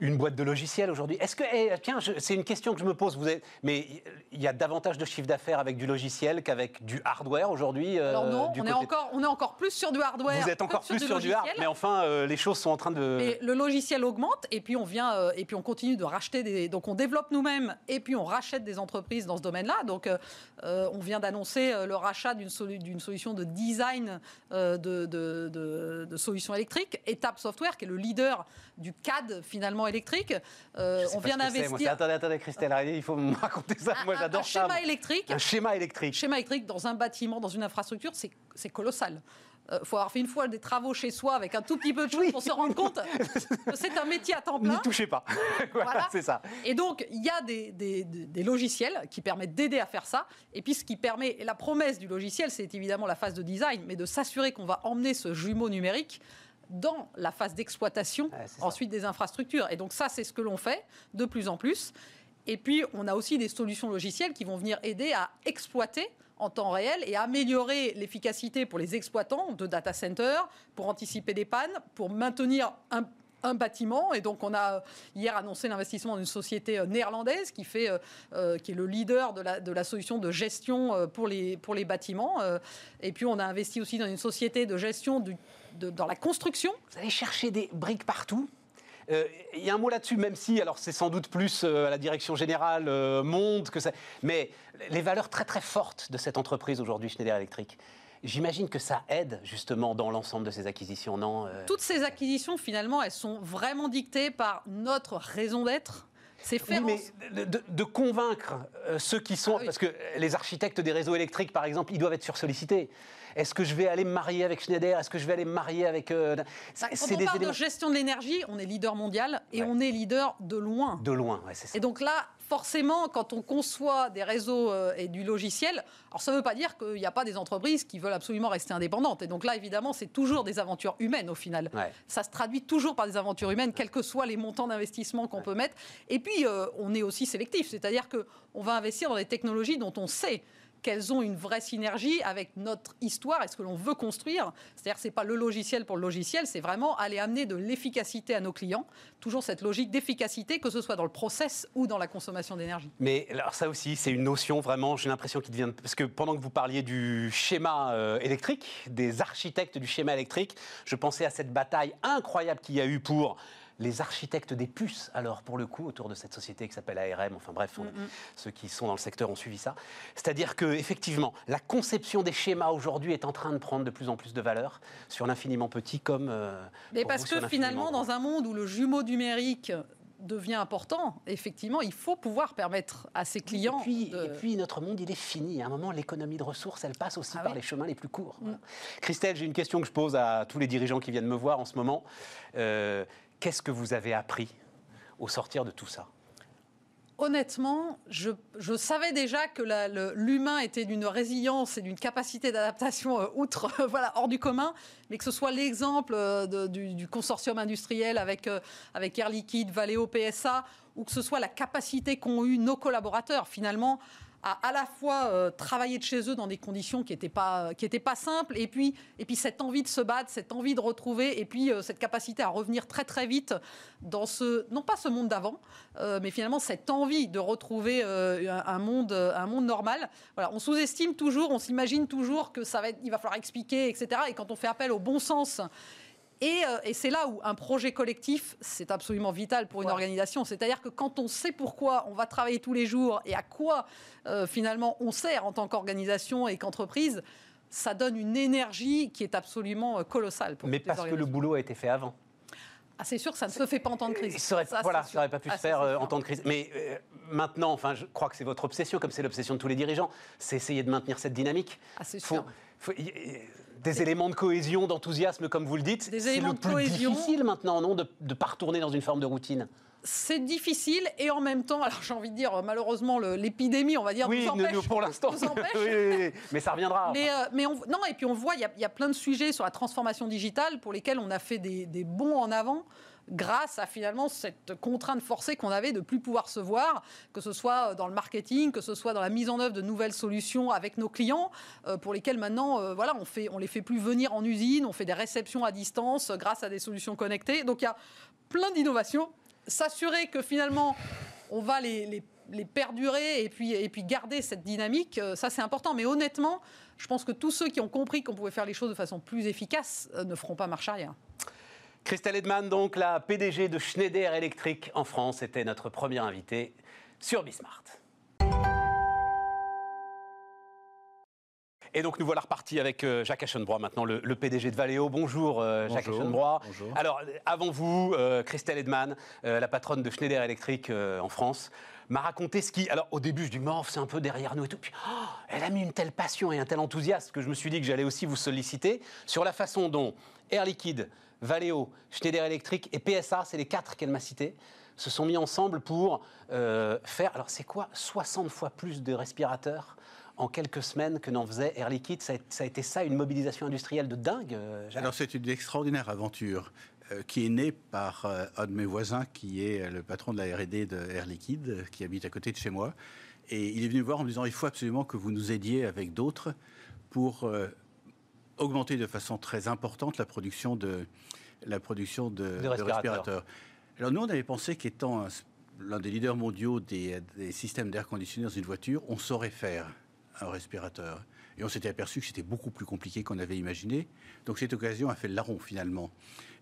une boîte de logiciels aujourd'hui. Est-ce que, eh, tiens, c'est une question que je me pose. Vous êtes, mais il y a davantage de chiffre d'affaires avec du logiciel qu'avec du hardware aujourd'hui. Euh, Alors non, on, est encore, on est encore plus sur du hardware. Vous êtes encore plus sur, du, hardware, mais enfin, euh, les choses sont en train de. Et le logiciel augmente, et puis on vient, euh, et puis on continue de racheter des. Donc on développe nous-mêmes, et puis on rachète des entreprises dans ce domaine-là. Donc on vient d'annoncer le rachat d'une solution de design de, de, de solutions électriques, Etap Software, qui est le leader du CAD finalement électrique. Euh, on vient d'investir. Attendez, attendez, Christelle, il faut me raconter ça. Moi, j'adore ça. Un schéma électrique. Un schéma électrique. Schéma électrique dans un bâtiment, dans une infrastructure, c'est colossal. Il euh, faut avoir fait une fois des travaux chez soi avec un tout petit peu de choses pour se rendre compte que c'est un métier à temps plein. N'y touchez pas. voilà, c'est ça. Et donc, il y a des, des, des logiciels qui permettent d'aider à faire ça. Et puis, ce qui permet, et la promesse du logiciel, c'est évidemment la phase de design, mais de s'assurer qu'on va emmener ce jumeau numérique dans la phase d'exploitation ensuite des infrastructures. Et donc ça, c'est ce que l'on fait de plus en plus. Et puis, on a aussi des solutions logicielles qui vont venir aider à exploiter en temps réel et améliorer l'efficacité pour les exploitants de data centers, pour anticiper des pannes, pour maintenir un, bâtiment. Et donc, on a hier annoncé l'investissement d'une société euh, néerlandaise qui, fait, euh, euh, qui est le leader de la, de la, solution de gestion pour les, pour les bâtiments. Et puis, on a investi aussi dans une société de gestion du dans la construction. Vous allez chercher des briques partout euh, il y a un mot là-dessus, même si, alors c'est sans doute plus euh, à la direction générale euh, monde que ça, mais les valeurs très très fortes de cette entreprise aujourd'hui, Schneider Electric. J'imagine que ça aide justement dans l'ensemble de ces acquisitions, non Toutes ces acquisitions, finalement, elles sont vraiment dictées par notre raison d'être, c'est faire. Oui, mais de, convaincre ceux qui sont. Ah parce que les architectes des réseaux électriques, par exemple, ils doivent être sursollicités. Est-ce que je vais aller me marier avec Schneider? Est-ce que je vais aller me marier avec... Euh, bah, quand on parle de gestion de l'énergie, on est leader mondial et on est leader de loin. De loin, ouais, c'est ça. Et donc là, forcément, quand on conçoit des réseaux euh, et du logiciel, alors ça ne veut pas dire qu'il n'y a pas des entreprises qui veulent absolument rester indépendantes. Et donc là, évidemment, c'est toujours des aventures humaines au final. Ça se traduit toujours par des aventures humaines, quels que soient les montants d'investissement qu'on peut mettre. Et puis, euh, on est aussi sélectif, c'est-à-dire qu'on va investir dans des technologies dont on sait qu'elles ont une vraie synergie avec notre histoire et ce que l'on veut construire. C'est-à-dire ce n'est pas le logiciel pour le logiciel, c'est vraiment aller amener de l'efficacité à nos clients. Toujours cette logique d'efficacité, que ce soit dans le process ou dans la consommation d'énergie. Mais alors ça aussi, c'est une notion vraiment, j'ai l'impression qu'il devient... Parce que pendant que vous parliez du schéma euh, électrique, des architectes du schéma électrique, je pensais à cette bataille incroyable qu'il y a eu pour les architectes des puces, alors pour le coup, autour de cette société qui s'appelle ARM, enfin bref, mm, ceux qui sont dans le secteur ont suivi ça. C'est-à-dire que effectivement, la conception des schémas aujourd'hui est en train de prendre de plus en plus de valeur sur l'infiniment petit comme. Euh, Mais parce que finalement, dans un monde où le jumeau numérique devient important, effectivement, il faut pouvoir permettre à ses clients. Et puis, et puis notre monde, il est fini. À un moment, l'économie de ressources, elle passe aussi ah par les chemins les plus courts. Mm. Christelle, j'ai une question que je pose à tous les dirigeants qui viennent me voir en ce moment. Euh, Qu'est-ce que vous avez appris au sortir de tout ça? Honnêtement, je, savais déjà que l'humain était d'une résilience et d'une capacité d'adaptation euh, outre, hors du commun, mais que ce soit l'exemple euh, du, consortium industriel avec, euh, avec Air Liquide, Valeo, PSA, ou que ce soit la capacité qu'ont eu nos collaborateurs, finalement, à à la fois euh, travailler de chez eux dans des conditions qui n'étaient pas, qui pas simples, et puis, et puis cette envie de se battre, cette envie de retrouver, et puis euh, cette capacité à revenir très très vite dans ce, non pas ce monde d'avant, euh, mais finalement cette envie de retrouver un, monde, un monde normal. Voilà, on sous-estime toujours, on s'imagine toujours que ça va il va falloir expliquer, etc. Et quand on fait appel au bon sens euh, et, c'est là où un projet collectif, c'est absolument vital pour une organisation. C'est-à-dire que quand on sait pourquoi on va travailler tous les jours et à quoi euh, finalement on sert en tant qu'organisation et qu'entreprise, ça donne une énergie qui est absolument euh, colossale. Pour Mais parce que le boulot a été fait avant. Ah, c'est sûr que ça ne se fait pas en temps de crise. Ça voilà, ça n'aurait pas pu se ah, faire en temps de crise. Mais maintenant, enfin, je crois que c'est votre obsession, comme c'est l'obsession de tous les dirigeants, c'est essayer de maintenir cette dynamique. Ah, c'est sûr des éléments de cohésion, d'enthousiasme, comme vous le dites. Des éléments de cohésion. difficile maintenant, non, de ne pas retourner dans une forme de routine c'est difficile et en même temps, alors j'ai envie de dire, malheureusement, l'épidémie, on va dire, nous empêche. pour l'instant. oui, mais ça reviendra. Mais, euh, mais on, non, et puis on voit, il y, a plein de sujets sur la transformation digitale pour lesquels on a fait des, des bons en avant grâce à finalement cette contrainte forcée qu'on avait de plus pouvoir se voir, que ce soit dans le marketing, que ce soit dans la mise en œuvre de nouvelles solutions avec nos clients, euh, pour lesquels maintenant, euh, voilà, on fait, on les fait plus venir en usine, on fait des réceptions à distance grâce à des solutions connectées. Donc il y a plein d'innovations s'assurer que finalement, on va les, les, perdurer et puis, et puis garder cette dynamique, euh, ça c'est important. Mais honnêtement, je pense que tous ceux qui ont compris qu'on pouvait faire les choses de façon plus efficace euh, ne feront pas marche arrière. Christelle Edman, donc la PDG de Schneider Electric en France, était notre première invitée sur Bismart. Et donc nous voilà repartis avec euh, Jacques Aschenbrois, maintenant le, PDG de Valeo. Bonjour euh, Jacques Aschenbrois. Bonjour. Alors avant vous, euh, Christelle Edman, la patronne de Schneider Electric en France, m'a raconté ce qui... Alors au début je dis, morph, c'est un peu derrière nous et tout. Puis oh, elle a mis une telle passion et un tel enthousiasme que je me suis dit que j'allais aussi vous solliciter sur la façon dont Air Liquide, Valeo, Schneider Electric et PSA, c'est les quatre qu'elle m'a cités, se sont mis ensemble pour faire, alors c'est quoi 60 fois plus de respirateurs en quelques semaines que n'en faisait Air Liquide. Ça a, été ça, une mobilisation industrielle de dingue euh, Alors c'est une extraordinaire aventure euh, qui est née par euh, un de mes voisins qui est le patron de la R&D de Air Liquide, qui habite à côté de chez moi. Et il est venu me voir en me disant il faut absolument que vous nous aidiez avec d'autres pour augmenter de façon très importante la production de, la production de, respirateurs. Alors nous, on avait pensé qu'étant l'un des leaders mondiaux des, des systèmes d'air conditionné dans une voiture, on saurait faire un respirateur. Et on s'était aperçu que c'était beaucoup plus compliqué qu'on avait imaginé. Donc cette occasion a fait le larron finalement.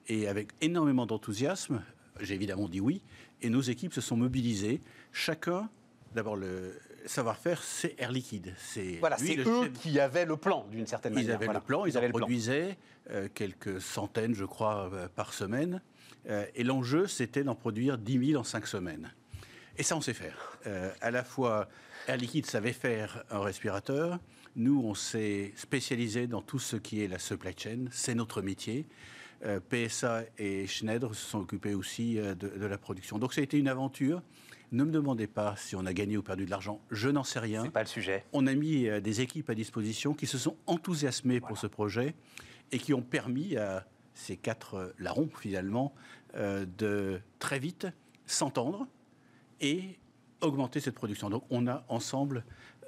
Et avec énormément d'enthousiasme, j'ai évidemment dit oui, et nos équipes se sont mobilisées. Chacun, d'abord le savoir-faire, c'est Air Liquide. C'est voilà, c'est eux qui avaient le plan d'une certaine manière. Ils avaient le plan, ils, en produisaient euh, quelques centaines, je crois, euh, par semaine. Euh, et l'enjeu, c'était d'en produire 10 000 en 5 semaines. Et ça, on sait faire. à la fois Air Liquide savait faire un respirateur. Nous, on s'est spécialisé dans tout ce qui est la supply chain. C'est notre métier. Euh, PSA et Schneider se sont occupés aussi euh, de, la production. Donc ça a été une aventure. Ne me demandez pas si on a gagné ou perdu de l'argent. Je n'en sais rien. C'est pas le sujet. On a mis euh, des équipes à disposition qui se sont enthousiasmées pour ce projet et qui ont permis à ces quatre larrons finalement de très vite s'entendre et augmenter cette production. Donc on a ensemble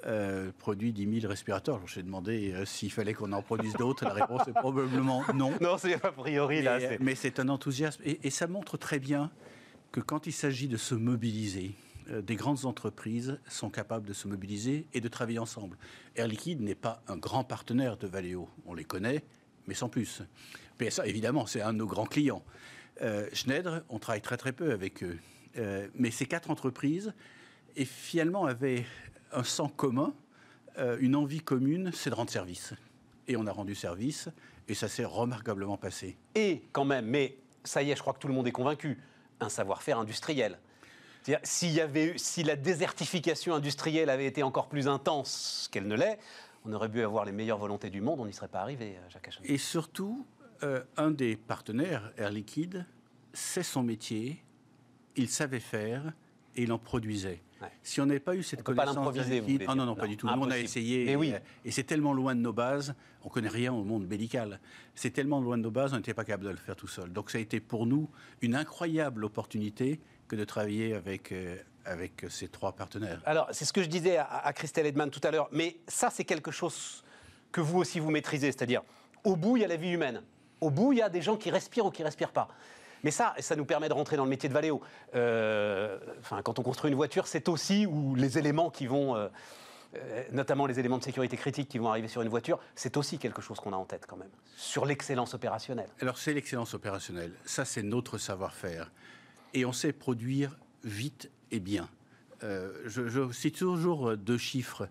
euh, produit 10 000 respirateurs. J'ai demandé euh, s'il fallait qu'on en produise d'autres. La réponse est probablement non. Non, c'est a priori là. Mais c'est un enthousiasme et, ça montre très bien que quand il s'agit de se mobiliser, euh, des grandes entreprises sont capables de se mobiliser et de travailler ensemble. Air Liquide n'est pas un grand partenaire de Valeo. On les connaît, mais sans plus. PSA, évidemment, c'est un de nos grands clients. Schneider, on travaille très très peu avec eux. Mais ces quatre entreprises et finalement avait un sang commun, euh, une envie commune, c'est de rendre service. Et on a rendu service, et ça s'est remarquablement passé. Et quand même, mais ça y est, je crois que tout le monde est convaincu, un savoir-faire industriel. S'il y avait, si la désertification industrielle avait été encore plus intense qu'elle ne l'est, on aurait pu avoir les meilleures volontés du monde, on n'y serait pas arrivé, euh, Jacques Achon. Et surtout, euh, un des partenaires, Air Liquide, c'est son métier, il savait faire et il en produisait. Si on n'avait pas eu cette connaissance, pas liquide, ah non, non, pas du tout. Nous, on a essayé, oui. et, c'est tellement loin de nos bases, on connaît rien au monde médical. C'est tellement loin de nos bases, on n'était pas capable de le faire tout seul. Donc ça a été pour nous une incroyable opportunité que de travailler avec. Euh, avec ces trois partenaires. Alors, c'est ce que je disais à, Christelle Edman tout à l'heure, mais ça, c'est quelque chose que vous aussi vous maîtrisez, c'est-à-dire, au bout, il y a la vie humaine. Au bout, il y a des gens qui respirent ou qui ne respirent pas. Mais ça, ça nous permet de rentrer dans le métier de Valéo. Euh, enfin, quand on construit une voiture, c'est aussi où les éléments qui vont, euh, euh, notamment les éléments de sécurité critiques qui vont arriver sur une voiture, c'est aussi quelque chose qu'on a en tête quand même, sur l'excellence opérationnelle. Alors c'est l'excellence opérationnelle, ça c'est notre savoir-faire. Et on sait produire vite et bien. je, je, cite toujours deux chiffres.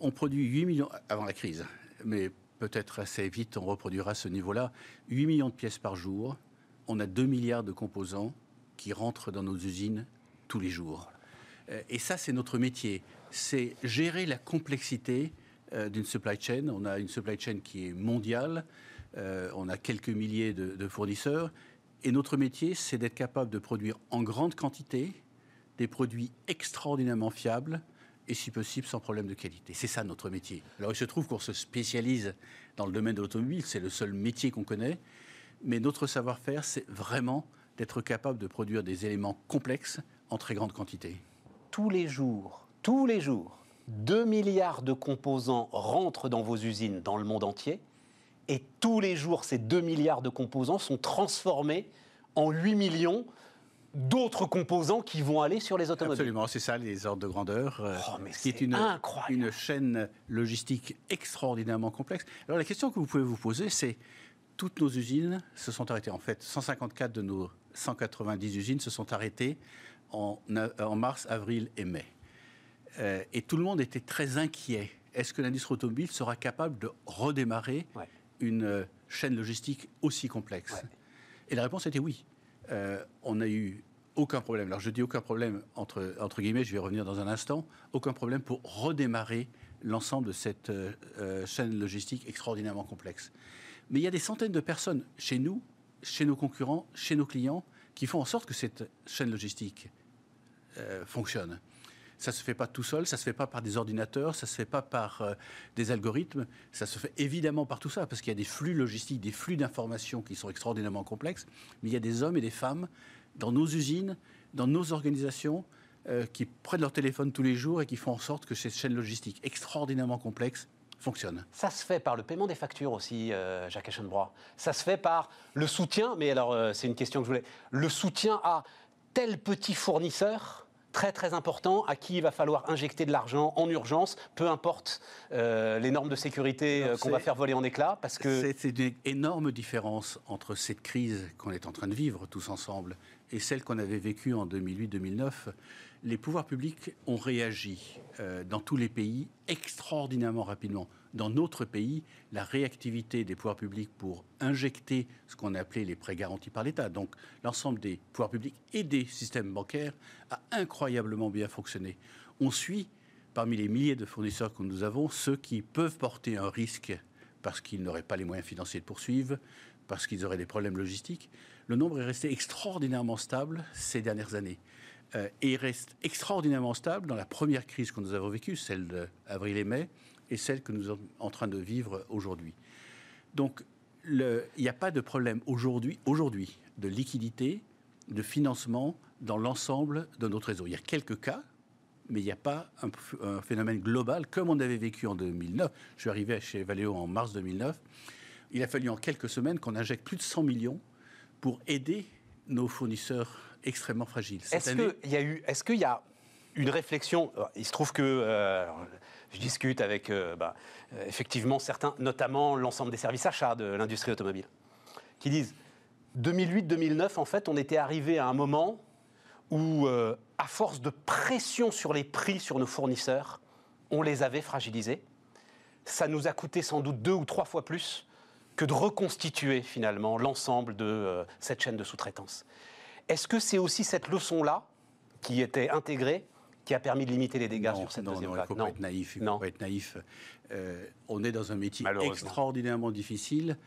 on produit 8 millions, avant la crise, mais peut-être assez vite on reproduira ce niveau-là, 8 millions de pièces par jour, on a 2 milliards de composants qui rentrent dans nos usines tous les jours. Euh, et ça, c'est notre métier. C'est gérer la complexité euh, d'une supply chain. On a une supply chain qui est mondiale. Euh, on a quelques milliers de, fournisseurs. Et notre métier, c'est d'être capable de produire en grande quantité des produits extraordinairement fiables et si possible sans problème de qualité. C'est ça notre métier. Alors il se trouve qu'on se spécialise dans le domaine de l'automobile, c'est le seul métier qu'on connaît, mais notre savoir-faire, c'est vraiment d'être capable de produire des éléments complexes en très grande quantité. Tous les jours, tous les jours, 2 milliards de composants rentrent dans vos usines dans le monde entier. Et tous les jours, ces 2 milliards de composants sont transformés en 8 millions d'autres composants qui vont aller sur les automobiles. Absolument, c'est ça les ordres de grandeur. Euh, oh, mais qui est, une, une chaîne logistique extraordinairement complexe. Alors la question que vous pouvez vous poser, c'est toutes nos usines se sont arrêtées. En fait, 154 de nos 190 usines se sont arrêtées en, en mars, avril et mai. Euh, et tout le monde était très inquiet. Est-ce que l'industrie automobile sera capable de redémarrer une euh, chaîne logistique aussi complexe? Et la réponse était oui. Euh, on n'a eu aucun problème. Alors je dis aucun problème entre, entre guillemets, je vais revenir dans un instant, aucun problème pour redémarrer l'ensemble de cette chaîne logistique extraordinairement complexe. Mais il y a des centaines de personnes chez nous, chez nos concurrents, chez nos clients, qui font en sorte que cette chaîne logistique fonctionne. Ça ne se fait pas tout seul, ça ne se fait pas par des ordinateurs, ça ne se fait pas par euh, des algorithmes, ça se fait évidemment par tout ça, parce qu'il y a des flux logistiques, des flux d'informations qui sont extraordinairement complexes, mais il y a des hommes et des femmes dans nos usines, dans nos organisations, euh, qui prennent leur téléphone tous les jours et qui font en sorte que cette chaîne logistique extraordinairement complexe fonctionne. Ça se fait par le paiement des factures aussi, euh, Jacques Eschenbrois. Ça se fait par le soutien, mais alors c'est une question que je voulais, le soutien à tel petit fournisseur très très important à qui il va falloir injecter de l'argent en urgence, peu importe euh, les normes de sécurité euh, qu'on va faire voler en éclats, parce que c'est une énorme différence entre cette crise qu'on est en train de vivre tous ensemble et celle qu'on avait vécue en 2008-2009 les pouvoirs publics ont réagi euh, dans tous les pays extraordinairement rapidement. Dans notre pays, la réactivité des pouvoirs publics pour injecter ce qu'on a appelé les prêts garantis par l'État, donc l'ensemble des pouvoirs publics et des systèmes bancaires, a incroyablement bien fonctionné. On suit, parmi les milliers de fournisseurs que nous avons, ceux qui peuvent porter un risque parce qu'ils n'auraient pas les moyens financiers de poursuivre, parce qu'ils auraient des problèmes logistiques. Le nombre est resté extraordinairement stable ces dernières années. Euh, et reste extraordinairement stable dans la première crise que nous avons vécue, celle d'avril et mai, et celle que nous sommes en train de vivre aujourd'hui. Donc, il n'y a pas de problème aujourd'hui, de liquidité, de financement dans l'ensemble de notre réseau. Il y a quelques cas, mais il n'y a pas un, un, phénomène global comme on avait vécu en 2009. Je suis arrivé chez Valeo en mars 2009. Il a fallu en quelques semaines qu'on injecte plus de 100 millions pour aider nos fournisseurs extrêmement fragile. Est-ce qu'il y a eu, est-ce qu'il y a une réflexion Il se trouve que euh, je discute avec euh, bah, euh, effectivement certains, notamment l'ensemble des services achats de l'industrie automobile, qui disent 2008-2009, en fait, on était arrivé à un moment où, à force de pression sur les prix sur nos fournisseurs, on les avait fragilisés. Ça nous a coûté sans doute deux ou trois fois plus que de reconstituer finalement l'ensemble de cette chaîne de sous-traitance. Est-ce que c'est aussi cette leçon-là qui était intégrée qui a permis de limiter les dégâts sur cette deuxième vague Il pas être naïf. Il faut pas être naïf. Euh, on est dans un métier extraordinairement difficile.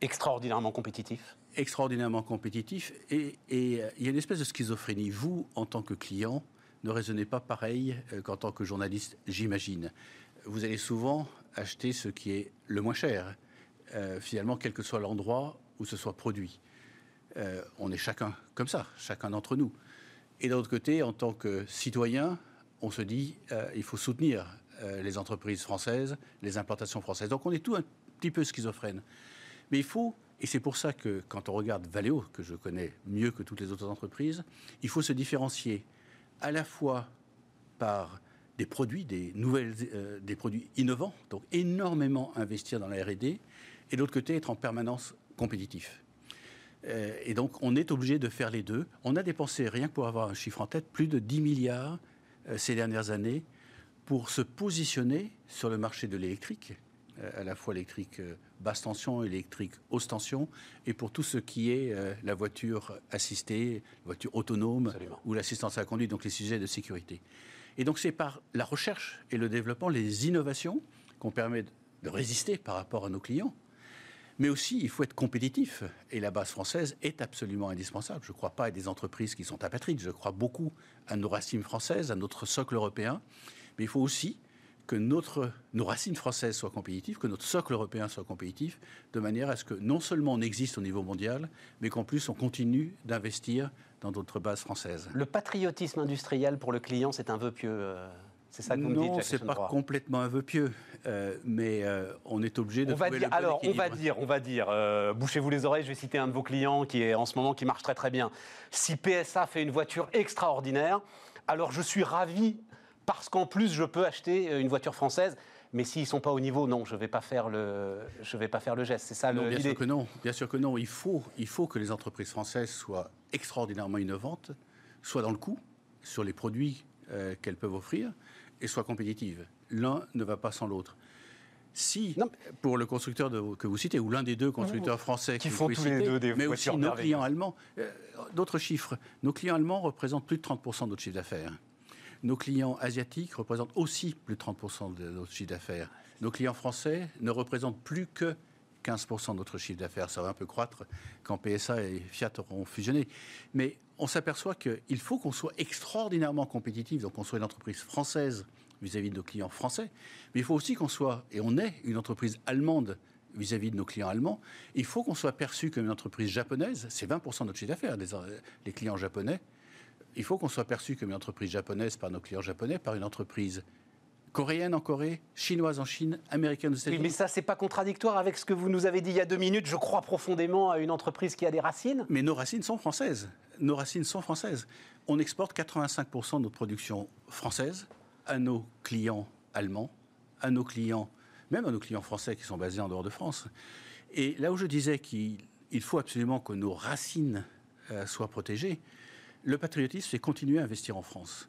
Extraordinairement compétitif. Extraordinairement compétitif. Et, euh, il y a une espèce de schizophrénie. Vous, en tant que client, ne raisonnez pas pareil euh, qu'en tant que journaliste, j'imagine. Vous allez souvent acheter ce qui est le moins cher, finalement, quel que soit l'endroit où ce soit produit. Euh, on est chacun comme ça, chacun d'entre nous. Et d'un autre côté, en tant que citoyen, on se dit euh, il faut soutenir euh, les entreprises françaises, les importations françaises. Donc on est tout un petit peu schizophrène. Mais il faut, et c'est pour ça que quand on regarde Valeo, que je connais mieux que toutes les autres entreprises, il faut se différencier à la fois par des produits, des nouvelles, des produits innovants, donc énormément investir dans la R&D, et de l'autre côté être en permanence compétitif. Euh, et donc, on est obligé de faire les deux. On a dépensé, rien que pour avoir un chiffre en tête, plus de 10 milliards euh, ces dernières années pour se positionner sur le marché de l'électrique, euh, à la fois l'électrique basse tension et l'électrique haute tension, et pour tout ce qui est la voiture assistée, la voiture autonome ou l'assistance à la conduite, donc les sujets de sécurité. Et donc, c'est par la recherche et le développement, les innovations, qu'on permet de résister par rapport à nos clients mais aussi, il faut être compétitif. Et la base française est absolument indispensable. Je ne crois pas à des entreprises qui sont apatrides. Je crois beaucoup à nos racines françaises, à notre socle européen. Mais il faut aussi que notre, nos racines françaises soient compétitives, que notre socle européen soit compétitif, de manière à ce que non seulement on existe au niveau mondial, mais qu'en plus on continue d'investir dans d'autres bases françaises. Le patriotisme industriel pour le client, c'est un vœu pieux. Euh, C'est ça que vous non, me dites, Non, c'est pas complètement un vœu pieux, euh, mais euh, on est obligé de on va dire, Alors, on va dire, on va dire, euh, bouchez-vous les oreilles, je vais citer un de vos clients qui est en ce moment qui marche très très bien. Si PSA fait une voiture extraordinaire, alors je suis ravi parce qu'en plus je peux acheter une voiture française. Mais s'ils ne sont pas au niveau, non, je ne vais pas faire le, je vais pas faire le geste. C'est ça non, Bien sûr que non. Bien sûr que non. Il faut, il faut que les entreprises françaises soient extraordinairement innovantes, soient dans le coût sur les produits qu'elles peuvent offrir et soient compétitives. L'un ne va pas sans l'autre. Si, pour le constructeur que vous citez, ou l'un des deux constructeurs français qui font tous les deux des mais aussi nos clients allemands, euh, d'autres chiffres, nos clients allemands représentent plus de 30% de notre chiffre d'affaires. Nos clients asiatiques représentent aussi plus de 30% de notre chiffre d'affaires. Nos clients français ne représentent plus que 15% de notre chiffre d'affaires. Ça va un peu croître quand PSA et Fiat auront fusionné. Mais on s'aperçoit qu'il faut qu'on soit extraordinairement compétitif, donc qu'on soit une entreprise française vis-à-vis de nos clients français, mais il faut aussi qu'on soit, et on est une entreprise allemande vis-à-vis de nos clients allemands, il faut qu'on soit perçu comme une entreprise japonaise, c'est 20% de notre chiffre d'affaires, les, clients japonais, il faut qu'on soit perçu comme une entreprise japonaise par nos clients japonais, par une entreprise coréenne en Corée, chinoise en Chine, américaine aux États-Unis. Oui, mais ça, c'est pas contradictoire avec ce que vous nous avez dit il y a deux minutes. Je crois profondément à une entreprise qui a des racines. Mais nos racines sont françaises. Nos racines sont françaises. On exporte 85% de notre production française à nos clients allemands, à nos clients, même à nos clients français qui sont basés en dehors de France. Et là où je disais qu'il faut absolument que nos racines euh, soient protégées, le patriotisme, c'est continuer à investir en France.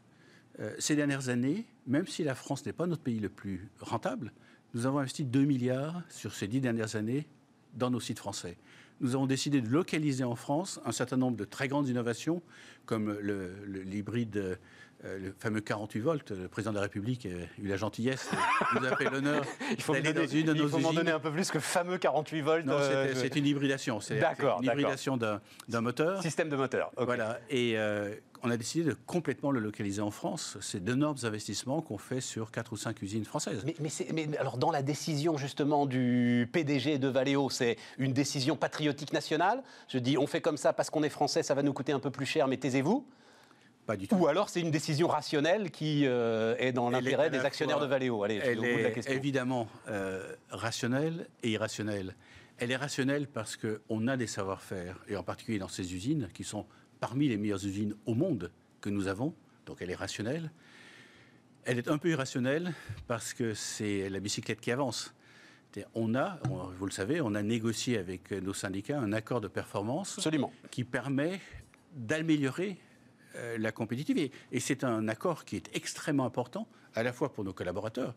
Euh, ces dernières années, même si la France n'est pas notre pays le plus rentable, nous avons investi 2 milliards sur ces dix dernières années dans nos sites français. Nous avons décidé de localiser en France un certain nombre de très grandes innovations, comme l'hybride euh, le fameux 48 volts, le président de la République a eu la gentillesse nous a fait l'honneur d'aller dans une de nos Il faut m'en donner un peu plus que fameux 48 volts. Non, c'est euh, une hybridation. C'est une hybridation d'un moteur. Système de moteur. Voilà. Et euh, on a décidé de complètement le localiser en France. C'est d'énormes investissements qu'on fait sur 4 ou 5 usines françaises. Mais, mais, mais, alors, dans la décision justement du PDG de Valeo, c'est une décision patriotique nationale? Je dis, on fait comme ça parce qu'on est français, ça va nous coûter un peu plus cher, mais taisez-vous ou alors c'est une décision rationnelle qui euh, est dans l'intérêt des actionnaires de Valeo. Allez, elle est évidemment euh, rationnelle et irrationnelle. Elle est rationnelle parce qu'on a des savoir-faire, et en particulier dans ces usines, qui sont parmi les meilleures usines au monde que nous avons. Donc elle est rationnelle. Elle est un peu irrationnelle parce que c'est la bicyclette qui avance. On a, vous le savez, on a négocié avec nos syndicats un accord de performance Absolument. qui permet d'améliorer euh, la compétitivité. Et c'est un accord qui est extrêmement important, à la fois pour nos collaborateurs.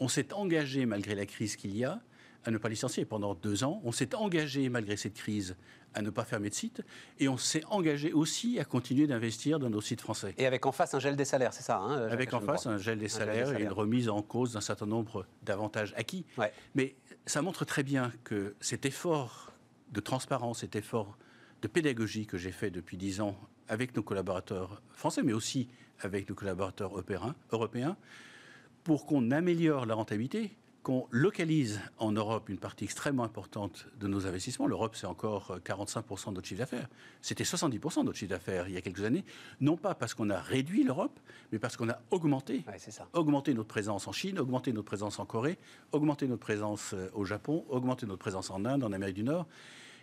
On s'est engagé, malgré la crise qu'il y a, à ne pas licencier pendant deux ans. On s'est engagé, malgré cette crise, à ne pas fermer de site. Et on s'est engagé aussi à continuer d'investir dans nos sites français. Et avec en face un gel des salaires, c'est ça hein, Avec en face un gel des, salaires, et une remise en cause d'un certain nombre d'avantages acquis. Mais ça montre très bien que cet effort de transparence, cet effort de pédagogie que j'ai fait depuis dix ans avec nos collaborateurs français, mais aussi avec nos collaborateurs européens, pour qu'on améliore la rentabilité, qu'on localise en Europe une partie extrêmement importante de nos investissements. L'Europe, c'est encore 45% de notre chiffre d'affaires. C'était 70% de notre chiffre d'affaires il y a quelques années. Non pas parce qu'on a réduit l'Europe, mais parce qu'on a augmenté, augmenté notre présence en Chine, augmenté notre présence en Corée, augmenté notre présence euh, au Japon, augmenté notre présence en Inde, en Amérique du Nord.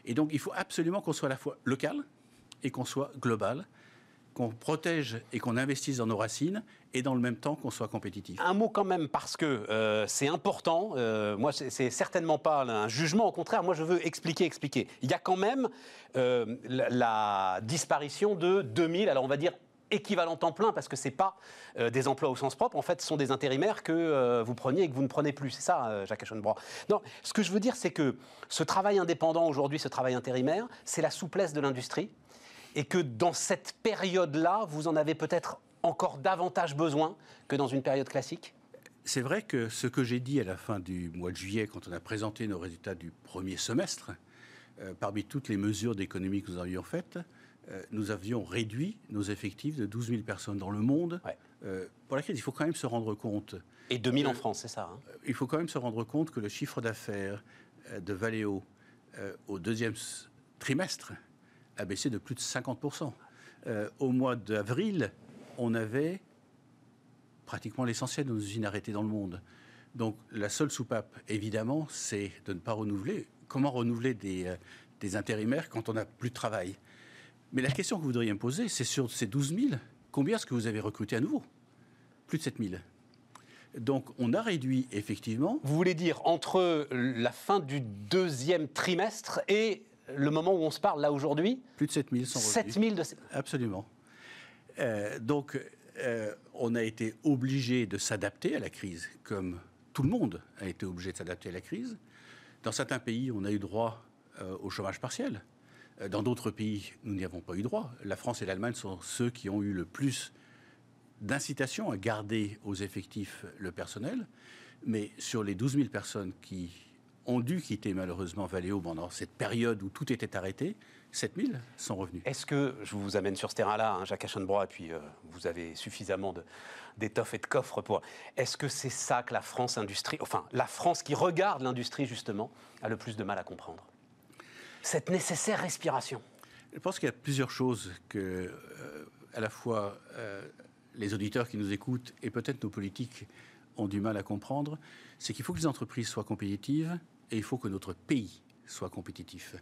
Et donc, il faut absolument qu'on soit à la fois local, et qu'on soit global qu'on protège et qu'on investisse dans nos racines et dans le même temps qu'on soit compétitif. Un mot quand même parce que euh, c'est important. Euh, moi, c'est certainement pas un jugement. Au contraire, moi, je veux expliquer, expliquer. Il y a quand même euh, la, disparition de 2000. Alors, on va dire équivalent temps plein parce que c'est pas des emplois au sens propre. En fait, ce sont des intérimaires que vous preniez et que vous ne prenez plus. C'est ça, Jacques Aschenbrois. Non, ce que je veux dire, c'est que ce travail indépendant aujourd'hui, ce travail intérimaire, c'est la souplesse de l'industrie et que dans cette période-là, vous en avez peut-être encore davantage besoin que dans une période classique? C'est vrai que ce que j'ai dit à la fin du mois de juillet, quand on a présenté nos résultats du premier semestre, euh, parmi toutes les mesures d'économie que nous avions faites, euh, nous avions réduit nos effectifs de 12 000 personnes dans le monde euh, pour la crise. Il faut quand même se rendre compte. Et 2 000 en France, c'est ça hein? Il faut quand même se rendre compte que le chiffre d'affaires de Valeo au deuxième trimestre a baissé de plus de 50%. Euh, au mois d'avril, on avait pratiquement l'essentiel de nos usines arrêtées dans le monde. Donc la seule soupape, évidemment, c'est de ne pas renouveler. Comment renouveler des, euh, des intérimaires quand on n'a plus de travail? Mais la question que vous voudriez me poser, c'est sur ces 12 000, combien est-ce que vous avez recruté à nouveau? Plus de 7 000. Donc on a réduit effectivement. Vous voulez dire entre la fin du deuxième trimestre et le moment où on se parle là aujourd'hui Plus de 7 000 sont 7 000 de... Absolument. Euh, donc euh, on a été obligé de s'adapter à la crise, comme tout le monde a été obligé de s'adapter à la crise. Dans certains pays, on a eu droit euh, au chômage partiel. Dans d'autres pays, nous n'y avons pas eu droit. La France et l'Allemagne sont ceux qui ont eu le plus d'incitation à garder aux effectifs le personnel. Mais sur les 12 000 personnes qui ont dû quitter malheureusement Valeo pendant cette période où tout était arrêté, 7 000 sont revenus. Est-ce que, je vous amène sur ce terrain-là, hein, Jacques Aschenbrois, et puis euh, vous avez suffisamment d'étoffes et de coffres pour... Est-ce que c'est ça que la France industrie, enfin la France qui regarde l'industrie justement, a le plus de mal à comprendre? Cette nécessaire respiration. Je pense qu'il y a plusieurs choses que, euh, à la fois, euh, les auditeurs qui nous écoutent et peut-être nos politiques ont du mal à comprendre, c'est qu'il faut que les entreprises soient compétitives et il faut que notre pays soit compétitif.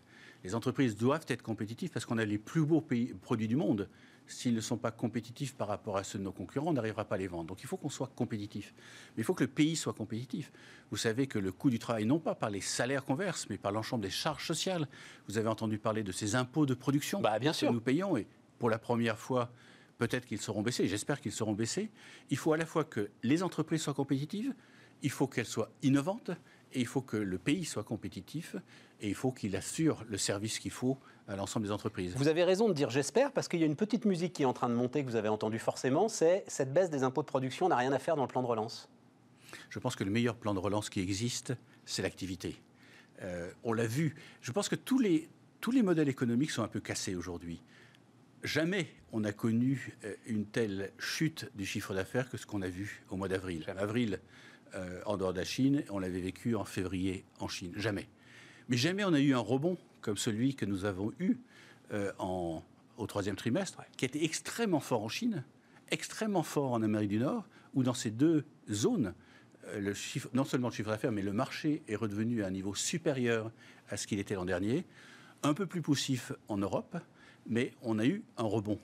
Les entreprises doivent être compétitives parce qu'on a les plus beaux produits du monde. S'ils ne sont pas compétitifs par rapport à ceux de nos concurrents, on n'arrivera pas à les vendre. Donc il faut qu'on soit compétitif. Mais il faut que le pays soit compétitif. Vous savez que le coût du travail, non pas par les salaires qu'on verse, mais par l'ensemble des charges sociales. Vous avez entendu parler de ces impôts de production bah, bien sûr. que nous payons. Et pour la première fois, peut-être qu'ils seront baissés. J'espère qu'ils seront baissés. Il faut à la fois que les entreprises soient compétitives, il faut qu'elles soient innovantes et il faut que le pays soit compétitif et il faut qu'il assure le service qu'il faut à l'ensemble des entreprises. Vous avez raison de dire j'espère parce qu'il y a une petite musique qui est en train de monter que vous avez entendue forcément, c'est cette baisse des impôts de production n'a rien à faire dans le plan de relance. Je pense que le meilleur plan de relance qui existe, c'est l'activité. Euh, on l'a vu. Je pense que tous les, tous les modèles économiques sont un peu cassés aujourd'hui. Jamais on a connu euh, une telle chute du chiffre d'affaires que ce qu'on a vu au mois d'avril. Avril, euh, en dehors de la Chine. On l'avait vécu en février en Chine. Jamais. Mais jamais on a eu un rebond comme celui que nous avons eu euh, en, au troisième trimestre, qui était extrêmement fort en Chine, extrêmement fort en Amérique du Nord, où dans ces deux zones, euh, le chiffre, non seulement le chiffre d'affaires, mais le marché est redevenu à un niveau supérieur à ce qu'il était l'an dernier, un peu plus poussif en Europe, mais on a eu un rebond.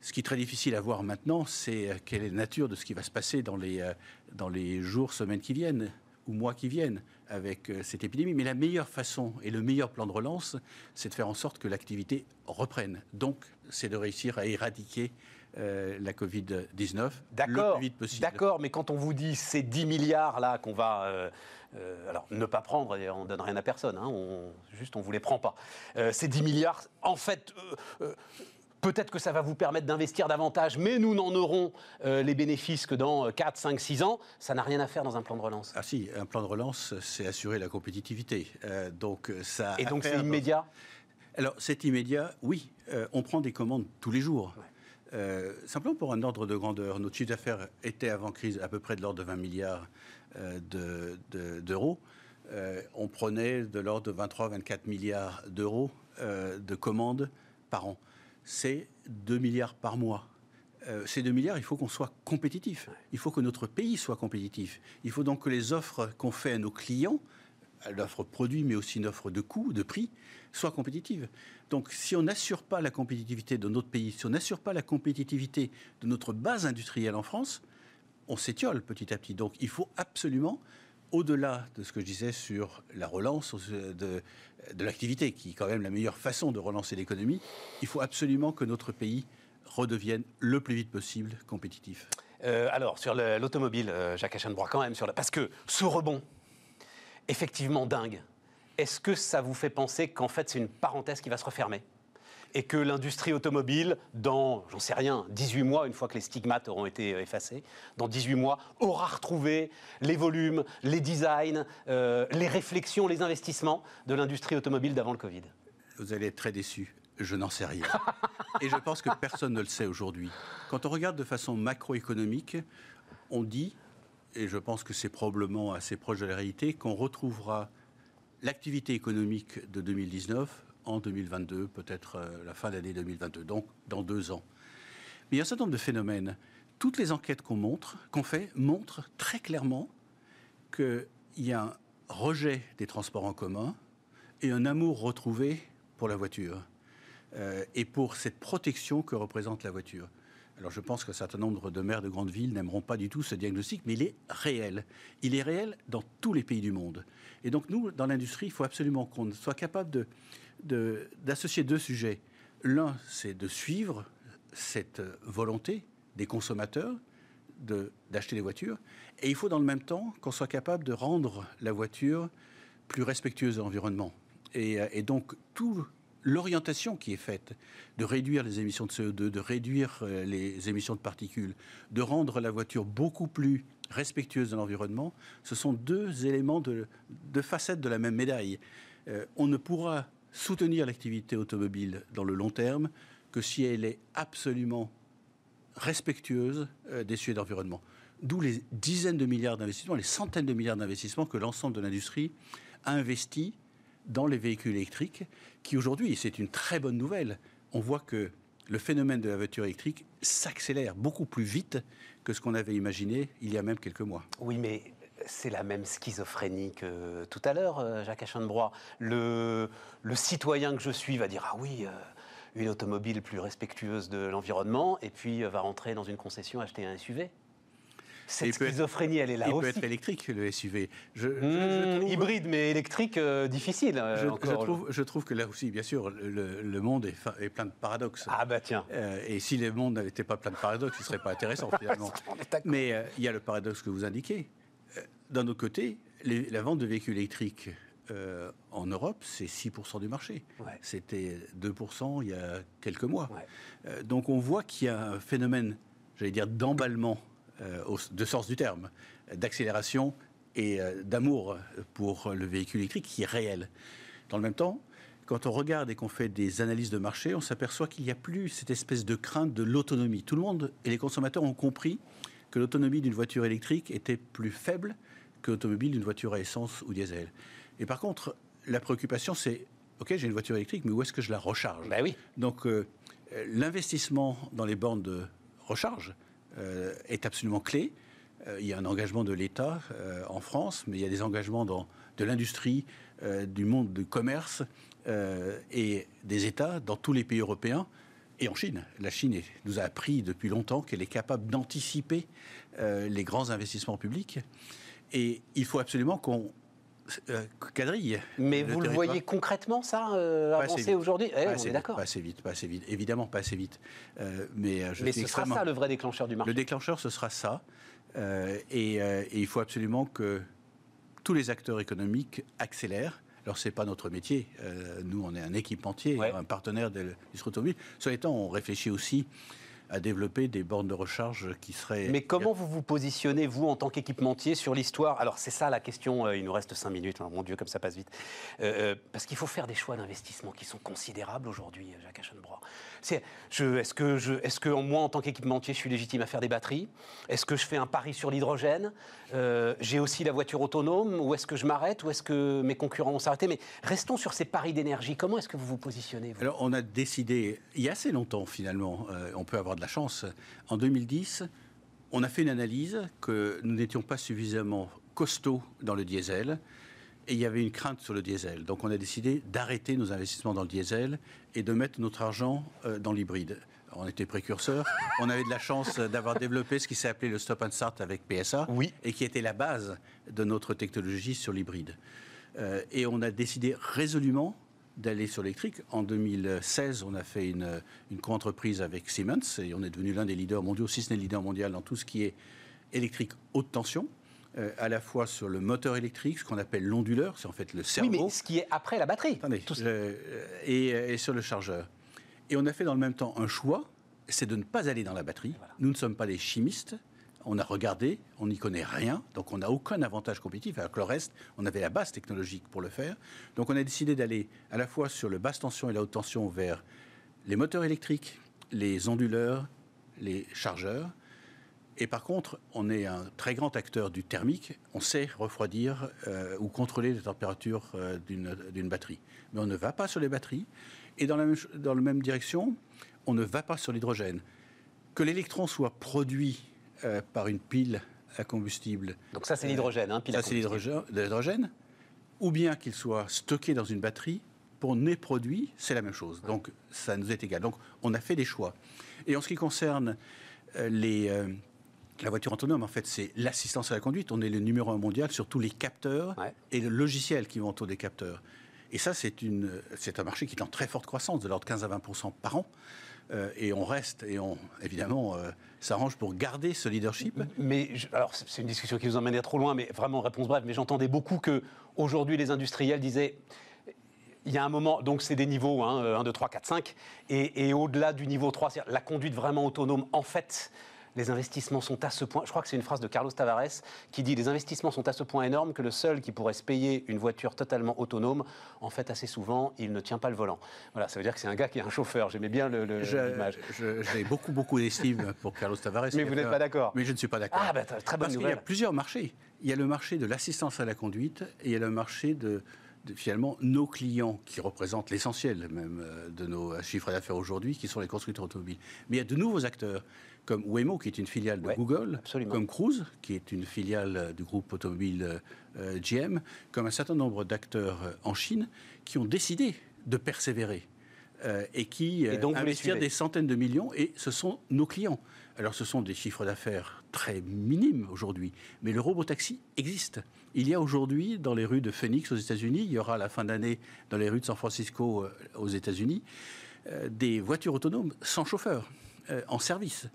Ce qui est très difficile à voir maintenant, c'est euh, quelle est la nature de ce qui va se passer dans les, euh, dans les jours, semaines qui viennent ou mois qui viennent avec euh, cette épidémie. Mais la meilleure façon et le meilleur plan de relance, c'est de faire en sorte que l'activité reprenne. Donc, c'est de réussir à éradiquer la Covid-19 le plus vite possible. D'accord, mais quand on vous dit ces 10 milliards là qu'on va... alors, ne pas prendre, on ne donne rien à personne, hein, on, juste on ne vous les prend pas. ces 10 milliards, en fait, Peut-être que ça va vous permettre d'investir davantage, mais nous n'en aurons euh, les bénéfices que dans 4, 5, 6 ans. Ça n'a rien à faire dans un plan de relance. Ah si, un plan de relance, c'est assurer la compétitivité. Euh, donc ça Et donc c'est immédiat? Alors c'est immédiat, oui. Euh, on prend des commandes tous les jours. simplement pour un ordre de grandeur, notre chiffre d'affaires était avant crise à peu près de l'ordre de 20 milliards d'euros. on prenait de l'ordre de 23-24 milliards d'euros de commandes par an c'est 2 milliards par mois. Euh, ces 2 milliards, il faut qu'on soit compétitif. Il faut que notre pays soit compétitif. Il faut donc que les offres qu'on fait à nos clients, l'offre produit, mais aussi une offre de coût, de prix, soient compétitives. Donc si on n'assure pas la compétitivité de notre pays, si on n'assure pas la compétitivité de notre base industrielle en France, on s'étiole petit à petit. Donc il faut absolument au-delà de ce que je disais sur la relance de, l'activité, qui est quand même la meilleure façon de relancer l'économie, il faut absolument que notre pays redevienne le plus vite possible compétitif. Euh, alors, sur l'automobile, euh, Jacques Aschenbrois, quand même, sur la... parce que ce rebond, effectivement dingue, est-ce que ça vous fait penser qu'en fait c'est une parenthèse qui va se refermer? Et que l'industrie automobile, dans, j'en sais rien, 18 mois, une fois que les stigmates auront été euh, effacés, dans 18 mois, aura retrouvé les volumes, les designs, euh, les réflexions, les investissements de l'industrie automobile d'avant le Covid Vous allez être très déçu. Je n'en sais rien. Et je pense que personne ne le sait aujourd'hui. Quand on regarde de façon macroéconomique, on dit, et je pense que c'est probablement assez proche de la réalité, qu'on retrouvera l'activité économique de 2019 en 2022, peut-être euh, la fin d'année 2022, donc dans deux ans. Mais il y a un certain nombre de phénomènes toutes les enquêtes qu'on montre, qu'on fait, montrent très clairement qu'il y a un rejet des transports en commun et un amour retrouvé pour la voiture euh, et pour cette protection que représente la voiture. Alors je pense qu'un certain nombre de maires de grandes villes n'aimeront pas du tout ce diagnostic, mais il est réel. Il est réel dans tous les pays du monde. Et donc nous, dans l'industrie, il faut absolument qu'on soit capable d'associer deux sujets. L'un, c'est de suivre cette volonté des consommateurs d'acheter des voitures. Et il faut dans le même temps qu'on soit capable de rendre la voiture plus respectueuse de l'environnement. Et, et, donc, tout l'orientation qui est faite de réduire les émissions de CO2, de réduire euh, les émissions de particules, de rendre la voiture beaucoup plus respectueuse de l'environnement, ce sont deux éléments de, facettes de la même médaille. Euh, on ne pourra soutenir l'activité automobile dans le long terme que si elle est absolument respectueuse euh, des sujets d'environnement. D'où les dizaines de milliards d'investissements, les centaines de milliards d'investissements que l'ensemble de l'industrie a investis dans les véhicules électriques, qui aujourd'hui, c'est une très bonne nouvelle, on voit que le phénomène de la voiture électrique s'accélère beaucoup plus vite que ce qu'on avait imaginé il y a même quelques mois. Oui, mais c'est la même schizophrénie que tout à l'heure, euh, Jacques Achenbrois. Le, le citoyen que je suis va dire Ah oui, euh, une automobile plus respectueuse de l'environnement, et puis euh, va rentrer dans une concession acheter un SUV. Cette schizophrénie, elle est là il aussi. Il peut être électrique, le SUV. Je, hmm, hybride, mais électrique, euh, difficile. Euh, je, trouve, je, trouve, que là aussi, bien sûr, le, monde est, plein de paradoxes. Ah bah tiens. Euh, et si le monde n'était pas plein de paradoxes, il ne serait pas intéressant finalement. mais il y a le paradoxe que vous indiquez. D'un autre côté, la vente de véhicules électriques en Europe, c'est 6% du marché. C'était 2% il y a quelques mois. donc on voit qu'il y a un phénomène, j'allais dire, d'emballement euh, de sens du terme, d'accélération et euh, d'amour pour le véhicule électrique qui est réel. Dans le même temps, quand on regarde et qu'on fait des analyses de marché, on s'aperçoit qu'il n'y a plus cette espèce de crainte de l'autonomie. Tout le monde et les consommateurs ont compris que l'autonomie d'une voiture électrique était plus faible que l'automobile d'une voiture à essence ou diesel. Et par contre, la préoccupation, c'est OK, j'ai une voiture électrique, mais où est-ce que je la recharge? Ben oui. Donc, euh, l'investissement dans les bornes de recharge euh, est absolument clé. Euh, il y a un engagement de l'État en France, mais il y a des engagements dans, de l'industrie, du monde du commerce et des États dans tous les pays européens et en Chine. La Chine nous a appris depuis longtemps qu'elle est capable d'anticiper les grands investissements publics. Et il faut absolument qu'on euh, quadrille. Mais vous le voyez concrètement, ça, euh, avancer aujourd'hui eh, On est d'accord. Pas assez vite, pas assez vite. Évidemment, pas assez vite. Euh, mais mais ce sera ça le vrai déclencheur du marché. Le déclencheur, ce sera ça. Et, il faut absolument que tous les acteurs économiques accélèrent. Alors, ce n'est pas notre métier. nous, on est un équipementier, un partenaire de l'industrie automobile. Les temps, on réfléchit aussi à développer des bornes de recharge qui seraient... Mais comment vous vous positionnez, vous, en tant qu'équipementier, sur l'histoire? Alors, c'est ça la question, euh, il nous reste cinq minutes, hein, mon Dieu, comme ça passe vite. Euh, euh, parce qu'il faut faire des choix d'investissement qui sont considérables aujourd'hui, Jacques Aschenbrois. Est-ce que, moi, en tant qu'équipementier, je suis légitime à faire des batteries? Est-ce que je fais un pari sur l'hydrogène? J'ai aussi la voiture autonome? Ou est-ce que je m'arrête? Ou est-ce que mes concurrents vont s'arrêter? Mais restons sur ces paris d'énergie. Comment est-ce que vous vous positionnez Alors, on a décidé, il y a assez longtemps, finalement, on peut avoir de la chance. En 2010, on a fait une analyse que nous n'étions pas suffisamment costauds dans le diesel et il y avait une crainte sur le diesel. Donc on a décidé d'arrêter nos investissements dans le diesel et de mettre notre argent euh, dans l'hybride. On était précurseurs. On avait de la chance d'avoir développé ce qui s'est appelé le stop and start avec PSA oui. et qui était la base de notre technologie sur l'hybride. Euh, et on a décidé résolument d'aller sur l'électrique. En 2016, on a fait une, une co-entreprise avec Siemens et on est devenu l'un des leaders mondiaux, si ce n'est le leader mondial, dans tout ce qui est électrique haute tension. Euh, à la fois sur le moteur électrique, ce qu'on appelle l'onduleur, c'est en fait le cerveau. Oui, mais ce qui est après la batterie. Attendez, euh, et, et, sur le chargeur. Et on a fait dans le même temps un choix, c'est de ne pas aller dans la batterie. Nous ne sommes pas des chimistes, on a regardé, on n'y connaît rien, donc on n'a aucun avantage compétitif, alors que le reste, on avait la base technologique pour le faire. Donc on a décidé d'aller à la fois sur le basse tension et la haute tension vers les moteurs électriques, les onduleurs, les chargeurs. Et par contre, on est un très grand acteur du thermique. On sait refroidir euh, ou contrôler la température euh, d'une batterie. Mais on ne va pas sur les batteries. Et dans la même, dans la même direction, on ne va pas sur l'hydrogène Que l'électron soit produit euh, par une pile à combustible. Donc ça, c'est l'hydrogène, hein, pile Ça, à c'est l'hydrogène, ou bien qu'il soit stocké dans une batterie pour n'est produit, c'est la même chose. Donc ça nous est égal. Donc on a fait des choix. Et en ce qui concerne les, la voiture autonome, en fait, c'est l'assistance à la conduite. On est le numéro un mondial sur tous les capteurs Ouais. et le logiciel qui vont autour des capteurs. Et ça, c'est une- c'est un marché qui est en très forte croissance, de l'ordre de 15 à 20 par an. Euh, et on reste, et on, évidemment, euh, s'arrange pour garder ce leadership. Mais je- alors, c'est c'est une discussion qui vous emmènerait trop loin, mais vraiment réponse brève. Mais j'entendais beaucoup que aujourd'hui les industriels disaient. Il y a un moment, donc c'est des niveaux hein, 1, 2, 3, 4, 5, et, et au-delà du niveau 3, c'est-à-dire la conduite vraiment autonome, en fait, les investissements sont à ce point, je crois que c'est une phrase de Carlos Tavares, qui dit les investissements sont à ce point énormes que le seul qui pourrait se payer une voiture totalement autonome, en fait, assez souvent, il ne tient pas le volant. Voilà, ça veut dire que c'est un gars qui est un chauffeur, j'aimais bien le- le- Je- l'image. J'ai beaucoup, beaucoup d'estime pour Carlos Tavares. Mais vous n'êtes pas d'accord Mais je ne suis pas d'accord. Ah, bah, très bonne Parce qu'il y a nouvelle. plusieurs marchés. Il y a le marché de l'assistance à la conduite et il y a le marché de, de, finalement nos clients qui représentent l'essentiel même euh, de nos euh, chiffres d'affaires aujourd'hui, qui sont les constructeurs automobiles. Mais il y a de nouveaux acteurs comme Waymo, qui est une filiale de Ouais, Google, absolument. comme Cruise, qui est une filiale du groupe automobile euh, GM, comme un certain nombre d'acteurs euh, en Chine qui ont décidé de persévérer. euh, et qui Et donc, investir des centaines de millions, et ce sont nos clients. Alors, ce sont des chiffres d'affaires très minimes aujourd'hui, mais le robotaxi existe. Il y a aujourd'hui, dans les rues de Phoenix aux États-Unis, il y aura à la fin d'année dans les rues de San Francisco aux États-Unis, des voitures autonomes sans chauffeur, en service.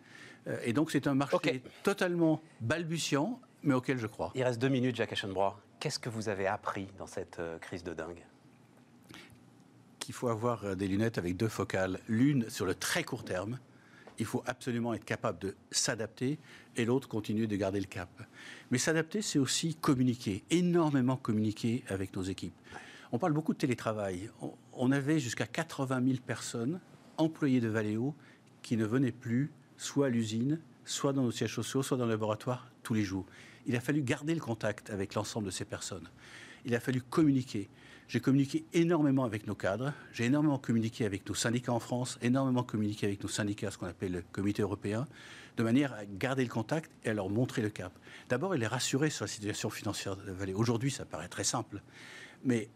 Euh, et donc, c'est un marché Ok. totalement balbutiant, mais auquel je crois. Il reste deux minutes, Jacques Aschenbrois. Qu'est-ce que vous avez appris dans cette euh, crise de dingue? Qu'il faut avoir euh, des lunettes avec deux focales, l'une sur le très court terme, il faut absolument être capable de s'adapter, et l'autre continuer de garder le cap. Mais s'adapter, c'est aussi communiquer, énormément communiquer avec nos équipes. On parle beaucoup de télétravail. On- On avait jusqu'à 80 000 personnes employées de Valeo qui ne venaient plus soit à l'usine, soit dans nos sièges sociaux, soit dans le laboratoire tous les jours. Il a fallu garder le contact avec l'ensemble de ces personnes. Il a fallu communiquer. J'ai communiqué énormément avec nos cadres, j'ai énormément communiqué avec nos syndicats en France, énormément communiqué avec nos syndicats, ce qu'on appelle le comité européen, de manière à garder le contact et à leur montrer le cap. D'abord, et les rassurer sur la situation financière de la vallée. Aujourd'hui, ça paraît très simple, mais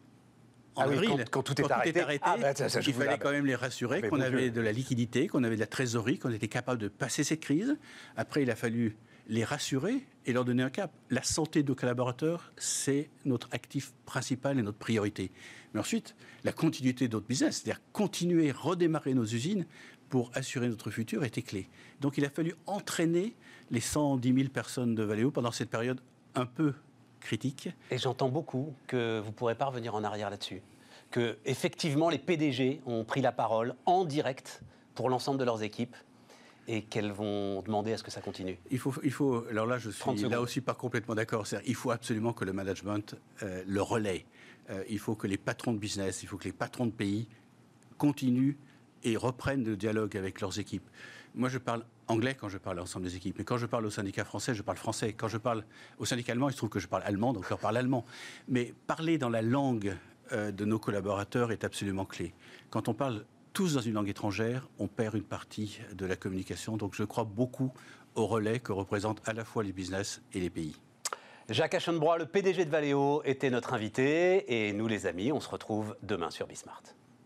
en Ah oui, avril, quand- quand tout est arrêté. Ah bah, ça, ça, je il fallait quand même les rassurer Mais qu'on avait Dieu. de la liquidité, qu'on avait de la trésorerie, qu'on était capable de passer cette crise. Après, il a fallu les rassurer et leur donner un cap. La santé de nos collaborateurs, c'est notre actif principal et notre priorité. Mais ensuite, la continuité de notre business, c'est-à-dire continuer, redémarrer nos usines pour assurer notre futur était clé. Donc il a fallu entraîner les 110 000 personnes de Valeo pendant cette période un peu critique. Et j'entends beaucoup que vous ne pourrez pas revenir en arrière là-dessus. Que, effectivement, les PDG ont pris la parole en direct pour l'ensemble de leurs équipes et qu'elles vont demander à ce que ça continue. Il faut, il faut, alors là, je 30 suis là aussi pas complètement d'accord. Il faut absolument que le management euh, le relaie. Euh, il faut que les patrons de business, il faut que les patrons de pays continuent et reprennent le dialogue avec leurs équipes. Moi, je parle anglais quand je parle à l'ensemble des équipes. Mais quand je parle au syndicat français, je parle français. Quand je parle au syndicat allemand, il se trouve que je parle allemand, donc je leur parle allemand. Mais parler dans la langue euh, de nos collaborateurs est absolument clé. Quand on parle tous dans une langue étrangère, on perd une partie de la communication. Donc je crois beaucoup au relais que représentent à la fois les business et les pays. Jacques Aschenbrois, le PDG de Valeo, était notre invité. Et nous, les amis, on se retrouve demain sur Bismart.